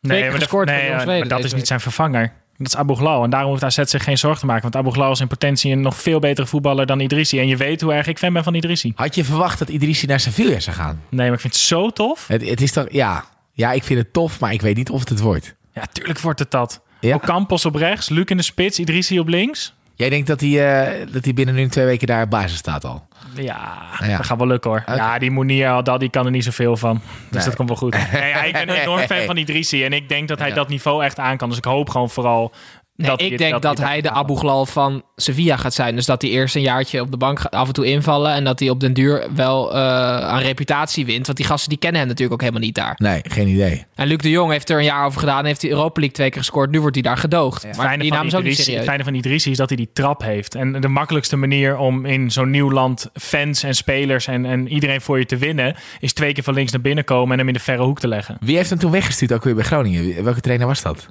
Nee, maar, dat, nee, maar is niet zijn vervanger. Dat is Abu Ghlal. En daarom hoeft AZ zich geen zorgen te maken. Want Abu Ghlal is in potentie een nog veel betere voetballer dan Idrissi. En je weet hoe erg ik fan ben van Idrissi. Had je verwacht dat Idrissi naar Sevilla zou gaan? Nee, maar ik vind het zo tof. Het, het is toch, ja. Ja, ik vind het tof, maar ik weet niet of het het wordt. Ja, tuurlijk wordt het dat. Ja. Ocampos op rechts, Luc in de spits, Idrissi op links. Jij denkt dat hij, eh, dat hij binnen nu twee weken daar op basis staat al? Ja, Ja. dat gaat wel lukken hoor. Ja, die Mounier al dat, die kan er niet zoveel van. Dus Nee. dat komt wel goed. [LAUGHS] Nee, ja, ik ben een enorm fan van Idrissi. En ik denk dat hij dat niveau echt aan kan. Dus ik hoop gewoon vooral Nee, dat ik denk dat, hij de Abu Ghlal van Sevilla gaat zijn. Dus dat hij eerst een jaartje op de bank gaat af en toe invallen. En dat hij op den duur wel eh, aan reputatie wint. Want die gasten die kennen hem natuurlijk ook helemaal niet daar. Nee, geen idee. En Luc de Jong heeft er een jaar over gedaan. Heeft hij Europa League twee keer gescoord. Nu wordt hij daar gedoogd. Het Maar fijne die van naam is ook niet Idrissi- het serieus. fijne van Idrissi is dat hij die trap heeft. En de makkelijkste manier om in zo'n nieuw land fans en spelers en, en iedereen voor je te winnen... is twee keer van links naar binnen komen en hem in de verre hoek te leggen. Wie heeft hem toen weggestuurd ook weer bij Groningen? Welke trainer was dat?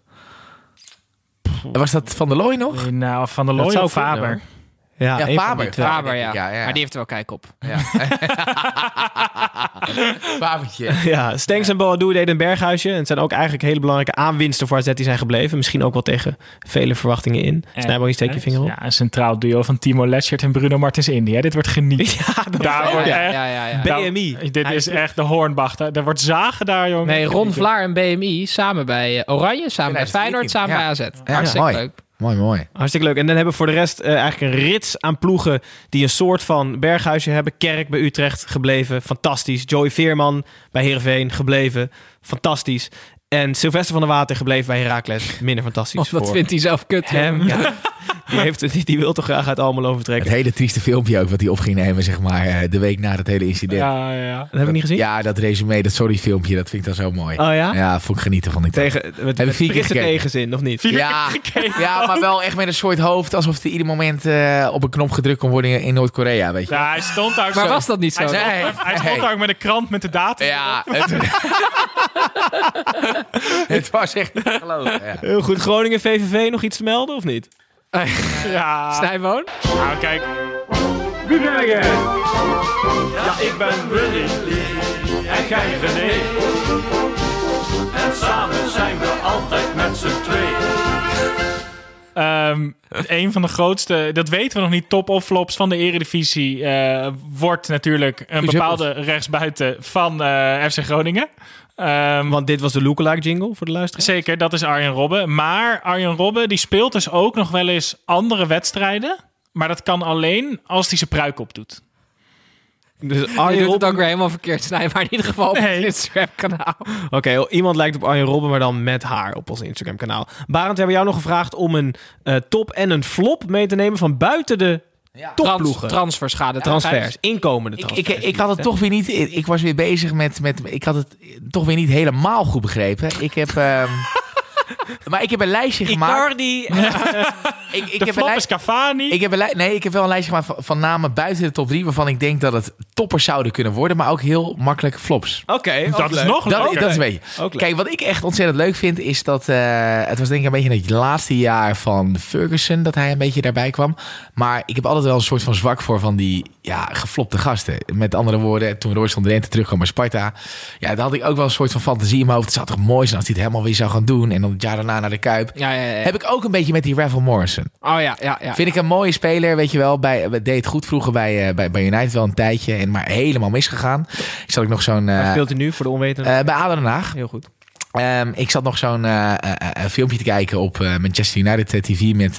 Was dat Van der Looy nog? Nou, Van der Looy of kunnen, Faber? Ja, Ja, Faber. Faber, ja. ik, ja, ja. Maar die heeft er wel kijk op. Ja. [LAUGHS] Fabertje. Ja, Stenks en Boadu deden een berghuisje. En het zijn ook eigenlijk hele belangrijke aanwinsten voor AZ die zijn gebleven. Misschien ook wel tegen vele verwachtingen in. Snijboom, steek je vinger op. Ja, een centraal duo van Timo Leschert en Bruno Martins Indy. Hè? Dit wordt geniet. [LAUGHS] Ja, dat Daar wordt Ja, echt... ja, ja, ja. Nou, BMI. dit Hij is echt de Hornbach. Daar wordt zagen daar, jongen. Nee, Ron Vlaar en BMI samen bij eh, Oranje, samen bij 2013, Feyenoord, samen ja. bij AZ. Ja, Hartstikke leuk. Mooi, mooi. Hartstikke leuk. En dan hebben we voor de rest eh, eigenlijk een rits aan ploegen die een soort van berghuisje hebben. Kerk bij Utrecht gebleven, fantastisch. Joey Veerman bij Heerenveen gebleven, fantastisch. En Sylvester van der Water gebleven bij Heracles, minder fantastisch. Of dat voor vindt hij zelf kut. hem. Ja. Die, heeft, het- die, die wil toch graag uit Almelo Het vertrekken. hele trieste filmpje ook wat hij op ging nemen, zeg maar, eh, de week na het hele incident. Ja, Ja, ja, ja. Dat heb ik niet gezien. dat resume, dat sorry filmpje, dat vind ik dan zo mooi. Oh ja? Ja, vond ik genieten van die Tegen, met, ik met vier keer tegenzin, of niet? Ja, ja, maar wel echt met een soort hoofd alsof hij ieder moment eh, op een knop gedrukt kon worden in, Noord-Korea, weet je. Ja, hij stond daar Maar zo- was dat niet zo? Hij stond, hij daar ook met een krant met de datum. Ja, het, [LAUGHS] [LAUGHS] het was echt niet te geloven. Ja. Heel goed. Groningen, VVV, nog iets te melden of niet? Ja. Snijboon? Nou, kijk. Wie ben? Ja, ik ben Willy en jij René. En samen zijn we altijd met z'n tweeën. Ehm, een van de grootste, dat weten we nog niet, top of flops van de Eredivisie eh, wordt natuurlijk een bepaalde rechtsbuiten van eh, FC Groningen. Ehm, Want dit was de lookalike jingle voor de luisteraars. zeker, dat is Arjen Robben. Maar Arjen Robben die speelt dus ook nog wel eens andere wedstrijden. Maar dat kan alleen als hij zijn pruik opdoet. Dus Je Arjen doet het Robben... ook weer helemaal verkeerd, Snij. Maar in ieder geval op Nee. Instagram-kanaal. Oké, iemand lijkt op Arjen Robben, maar dan met haar op ons Instagram kanaal. Barend, we hebben jou nog gevraagd om een eh, top en een flop mee te nemen van buiten de Trans, topploegen. transferschade. transfers, inkomende Ik, transfers. ik, ik had het toch weer niet. Ik was weer bezig met, met. Ik had het toch weer niet helemaal goed begrepen. Ik heb. ehm, [LAUGHS] maar ik heb een lijstje gemaakt. Icardi. [LAUGHS] Ik, ik De heb een flop lij- is Cavani. ik heb een nee, ik heb wel een lijstje gemaakt van, van namen buiten de top 3 waarvan ik denk dat het toppers zouden kunnen worden, maar ook heel makkelijke flops. Oké, dat is nog Dat, leuker. dat is een beetje. Kijk, wat ik echt ontzettend leuk vind, is dat eh, het was denk ik een beetje het laatste jaar van Ferguson dat hij een beetje daarbij kwam. Maar ik heb altijd wel een soort van zwak voor van die ja, geflopte gasten. Met andere woorden, toen Royce van de Rente terugkwam bij Sparta, ja, daar had ik ook wel een soort van fantasie in mijn hoofd. Het zou toch mooi zijn als hij het helemaal weer zou gaan doen en dan het jaar daarna naar de Kuip. Ja, ja, ja. Heb ik ook een beetje met die Ravel Morrison. Oh ja, ja, ja. Vind ik een mooie speler, weet je wel. Bij, deed goed vroeger bij, eh, bij, bij United wel een tijdje. En maar helemaal misgegaan. Ik zat ook nog zo'n... Waar eh, speelt hij nu voor de onwetenden? eh, bij ADO Den Haag. Heel goed. Ehm, ik zat nog zo'n eh, eh, eh, filmpje te kijken op eh, Manchester United TV met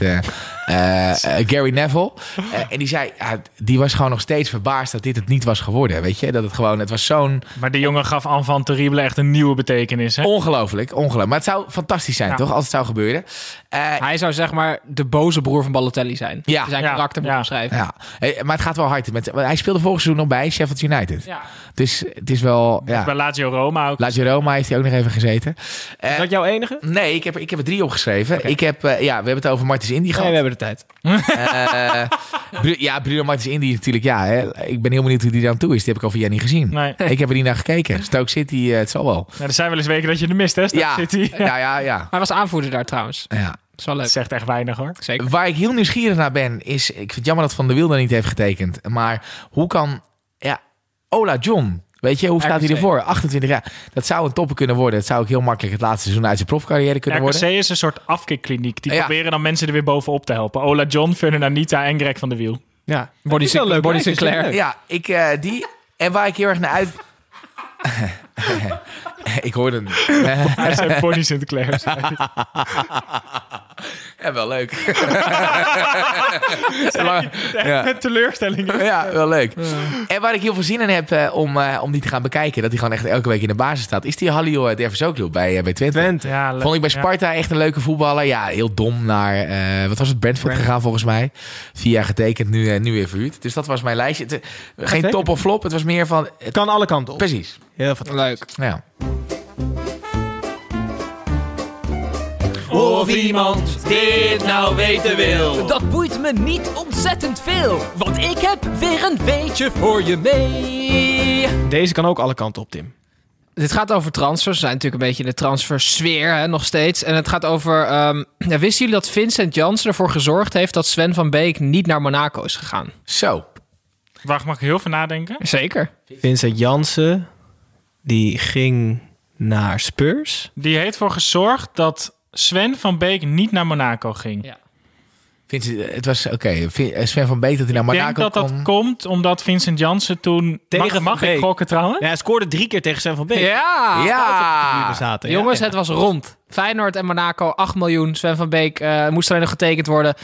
eh, eh, Gary Neville. Eh, en die zei, die was gewoon nog steeds verbaasd dat dit het niet was geworden. Weet je, dat het gewoon, het was zo'n Maar de jongen gaf Enfant Terrible echt een nieuwe betekenis. Hè? ongelooflijk, ongelooflijk. Maar het zou fantastisch zijn, Ja. toch, als het zou gebeuren. Eh, Hij zou zeg maar de boze broer van Balotelli zijn. Ja. Zijn Ja, karakter moet ja. omschrijven. ja. Maar het gaat wel hard. Met, hij speelde volgens seizoen nog bij Sheffield United. Ja. Dus het is wel, ja. Bij Lazio Roma ook. Lazio Roma heeft hij ook nog even gezeten. Eh, Is dat jouw enige? nee, ik heb, er- ik heb er drie opgeschreven. Ik heb, eh, ja, we hebben het over Martins Indy Nee, gehad. we hebben de tijd. Eh, Bru- ja, Bruno Martins Indy natuurlijk, ja. Hè. Ik ben heel benieuwd hoe die aan toe is. Die heb ik al via niet gezien. Nee. Ik heb er niet naar gekeken. Stoke City, eh, het zal wel. Ja, er zijn wel eens weken dat je er mist, hè? Stoke Ja, City. ja, ja, ja. [LAUGHS] Hij was aanvoerder daar trouwens. ja. Dat is wel leuk. Dat zegt echt weinig, hoor. Zeker. Waar ik heel nieuwsgierig naar ben, is... Ik vind het jammer dat Van der Wilde niet heeft getekend. Maar hoe kan... Ja, Ola John... Weet je, hoe staat hij RKC. ervoor? 28 jaar. Dat zou een topper kunnen worden. Het zou ook heel makkelijk het laatste seizoen uit zijn profcarrière kunnen RKC worden. is een soort afkikkliniek. Die Ja. proberen dan mensen er weer bovenop te helpen. Ola John, Ferdinand Anita en Greg van der Wiel. Ja. Body, leuk Body Sinclair. Ja, ik, eh, die... En waar ik heel erg naar uit... [LAUGHS] [LAUGHS] ik hoorde hem. [LAUGHS] Hij zei Bonnie Sinclair. [LAUGHS] Ja, wel leuk. Ja. Met teleurstellingen. Ja, wel leuk. En waar ik heel veel zin in heb eh, om, eh, om die te gaan bekijken, dat hij gewoon echt elke week in de basis staat, is die Halil uh, Dervisoglu bij, eh, bij Twente. Twente. Ja, leuk. Vond ik bij Ja. Sparta echt een leuke voetballer. Ja, heel dom naar, eh, wat was het, Brentford gegaan volgens mij. Vier jaar getekend, nu, eh, nu weer verhuurd. Dus dat was mijn lijstje. Het, eh, geen top of flop, het was meer van... Het kan alle kanten op. Precies. Heel fantastisch. Leuk. Ja. Of iemand dit nou weten wil. Dat boeit me niet ontzettend veel, want ik heb weer een weetje voor je mee. Deze kan ook alle kanten op, Tim. Dit gaat over transfers. We zijn natuurlijk een beetje in de transfersfeer hè, nog steeds. En het gaat over... ehm, ja, wisten jullie dat Vincent Janssen ervoor gezorgd heeft... dat Sven van Beek niet naar Monaco is gegaan? Zo. Wacht, mag ik heel veel nadenken? Zeker. Vincent Jansen, die ging naar Spurs. Die heeft ervoor gezorgd dat Sven van Beek niet naar Monaco ging. Ja. Vincent, het was, oké, Vin- Sven van Beek dat hij naar Ik denk Monaco dat dat komt omdat Vincent Jansen toen... Tegen mag mag ik gokken trouwens? Ja, hij scoorde drie keer tegen Sven van Beek. Ja! Ja! Zaten. Jongens, Ja. het was rond. Feyenoord en Monaco, 8 miljoen. Sven van Beek eh, moest alleen nog getekend worden.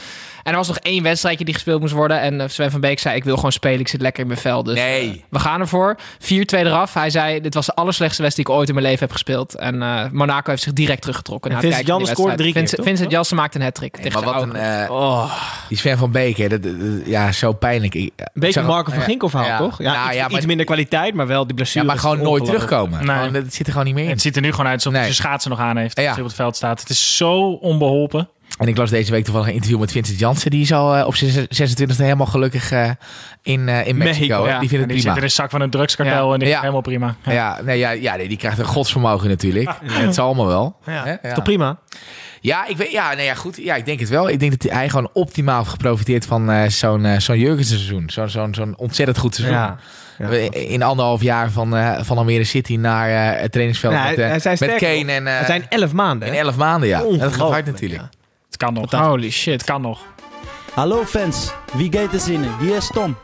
En er was nog één wedstrijdje die gespeeld moest worden. En eh, Sven van Beek zei, ik wil gewoon spelen. Ik zit lekker in mijn vel. Dus Nee. eh, we gaan ervoor. 4-2 eraf. Hij zei, dit was de allerslechtste wedstrijd die ik ooit in mijn leven heb gespeeld. En eh, Monaco heeft zich direct teruggetrokken. En het Vincent scoorde wedstrijd. drie keer, Vincent, toch? Vincent Janssen maakte een hat-trick. Nee, tegen maar wat een, eh, die Sven van Beek, hè, dat, dat- ja, zo pijnlijk. Ik- Een beetje Marco van Ginkel verhaal, ja. toch? Ja, Nou, iets, ja, maar- iets minder kwaliteit, maar wel die blessure. Ja, maar gewoon nooit terugkomen. Nee. Gewoon, dat zit er gewoon niet meer in. Het ziet er nu gewoon uit alsof hij Nee. zijn schaatsen nog aan heeft. Ja. Als hij op het veld staat. Het is zo onbeholpen. En ik las deze week toevallig een interview met Vincent Jansen. Die is al eh, op zijn 26e helemaal gelukkig eh, in, eh, in Mexico. Mexico, hè. ja. Die vindt En het die zit prima. in de zak van een drugskartel en die Ja. is helemaal prima. Ja. Ja, nee, ja, ja nee, die krijgt een godsvermogen natuurlijk. Het zal allemaal wel. Ja, is toch prima? Ja, ik weet, ja, nee, ja, goed. Ja, ik denk het wel. Ik denk dat hij gewoon optimaal heeft geprofiteerd van eh, zo'n zo'n Jurgensen seizoen. Zo'n zo'n zo'n ontzettend goed seizoen. Ja. In anderhalf jaar van, eh, van Almere City naar eh, het trainingsveld Nou, met, hij- eh, hij met Kane. En, eh, Het zijn elf maanden. in elf maanden, ja. Dat gaat hard natuurlijk. ja. Het kan nog. Holy shit. Het kan nog. Hallo fans, wie gaat er zinnen? Hier is Tom.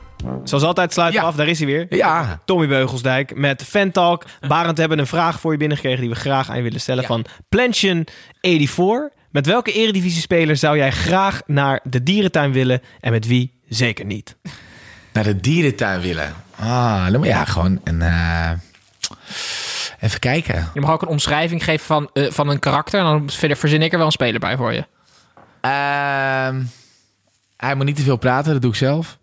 Zoals altijd sluiten we Ja. af, daar is hij weer. Ja, Tommy Beugelsdijk met Fantalk. Barend we hebben een vraag voor je binnengekregen die we graag aan je willen stellen Ja. van Plantion84. Met welke eredivisie-speler zou jij graag naar de dierentuin willen en met wie zeker niet? Naar de dierentuin willen. Ah, dan moet ja, gewoon een... eh, even kijken. Je mag ook een omschrijving geven van, eh, van een karakter. En dan verder verzin ik er wel een speler bij voor je. Ehm, hij moet niet te veel praten, dat doe ik zelf.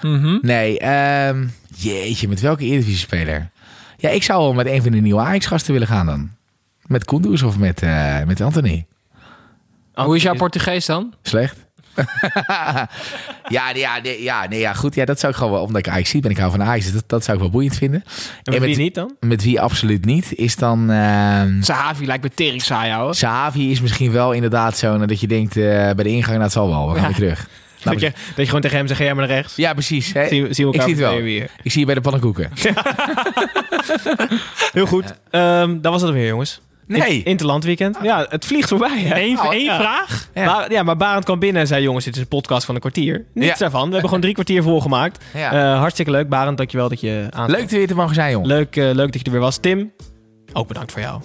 Mhm. Nee, ehm, jeetje, met welke Eredivisie-speler? Ja, ik zou wel met een van de nieuwe Ajax-gasten willen gaan dan. Met Kunduz of met, eh, met Anthony. Hoe is jouw Portugees dan? Slecht. [LAUGHS] ja, ja, nee, ja, nee, ja, goed. Ja, dat zou ik gewoon wel, omdat ik Ajax zie ben. Ik hou van Ajax, dus dat, dat zou ik wel boeiend vinden. En met wie niet dan? Met wie absoluut niet, is dan... ehm Sahavi lijkt me tering saai, ouwe. Sahavi is misschien wel inderdaad zo dat je denkt eh, bij de ingang, dat zal wel. We gaan Ja. weer terug. [LAUGHS] Dat je, dat je gewoon tegen hem zegt, ga jij maar naar rechts. Ja, precies. Hè? Zie, zien we ik elkaar zie het wel. weer. Ik zie je bij de pannenkoeken. [LAUGHS] Heel goed. Ehm dat was het weer, jongens. Nee. Interlandweekend. Ja, het vliegt voorbij. Hè? Eén Oh, één ja. vraag? Ja. Maar Barend kwam binnen en zei: Jongens, dit is een podcast van een kwartier. Niets Ja. daarvan. We hebben gewoon drie kwartier volgemaakt. Ja. Eh, hartstikke leuk. Barend, dankjewel dat je aan. Leuk er weer te mogen zijn, jongen. Leuk, eh, leuk dat je er weer was. Tim, ook bedankt voor jou.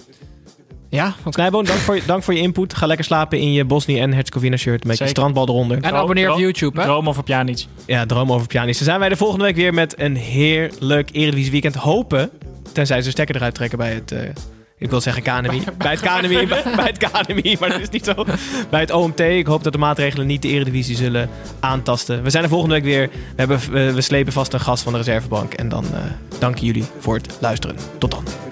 Ja, Snijboon, dank voor, je- dank voor je input. Ga lekker slapen in je Bosnië en Herzegovina shirt met je strandbal eronder. En abonneer op YouTube, hè? Droom over Pjanic. Ja, droom over pianist. Dan zijn wij de volgende week weer met een heerlijk Eredivisie weekend. Hopen, tenzij ze stekker eruit trekken bij het... eh, ik wil zeggen KNMI. Bij het KNMI, bij, bij het KNMI, maar dat is niet zo. Bij het OMT. Ik hoop dat de maatregelen niet de Eredivisie zullen aantasten. We zijn er volgende week weer. We, hebben, we, we slepen vast een gast van de reservebank. En dan eh dank jullie voor het luisteren. Tot dan.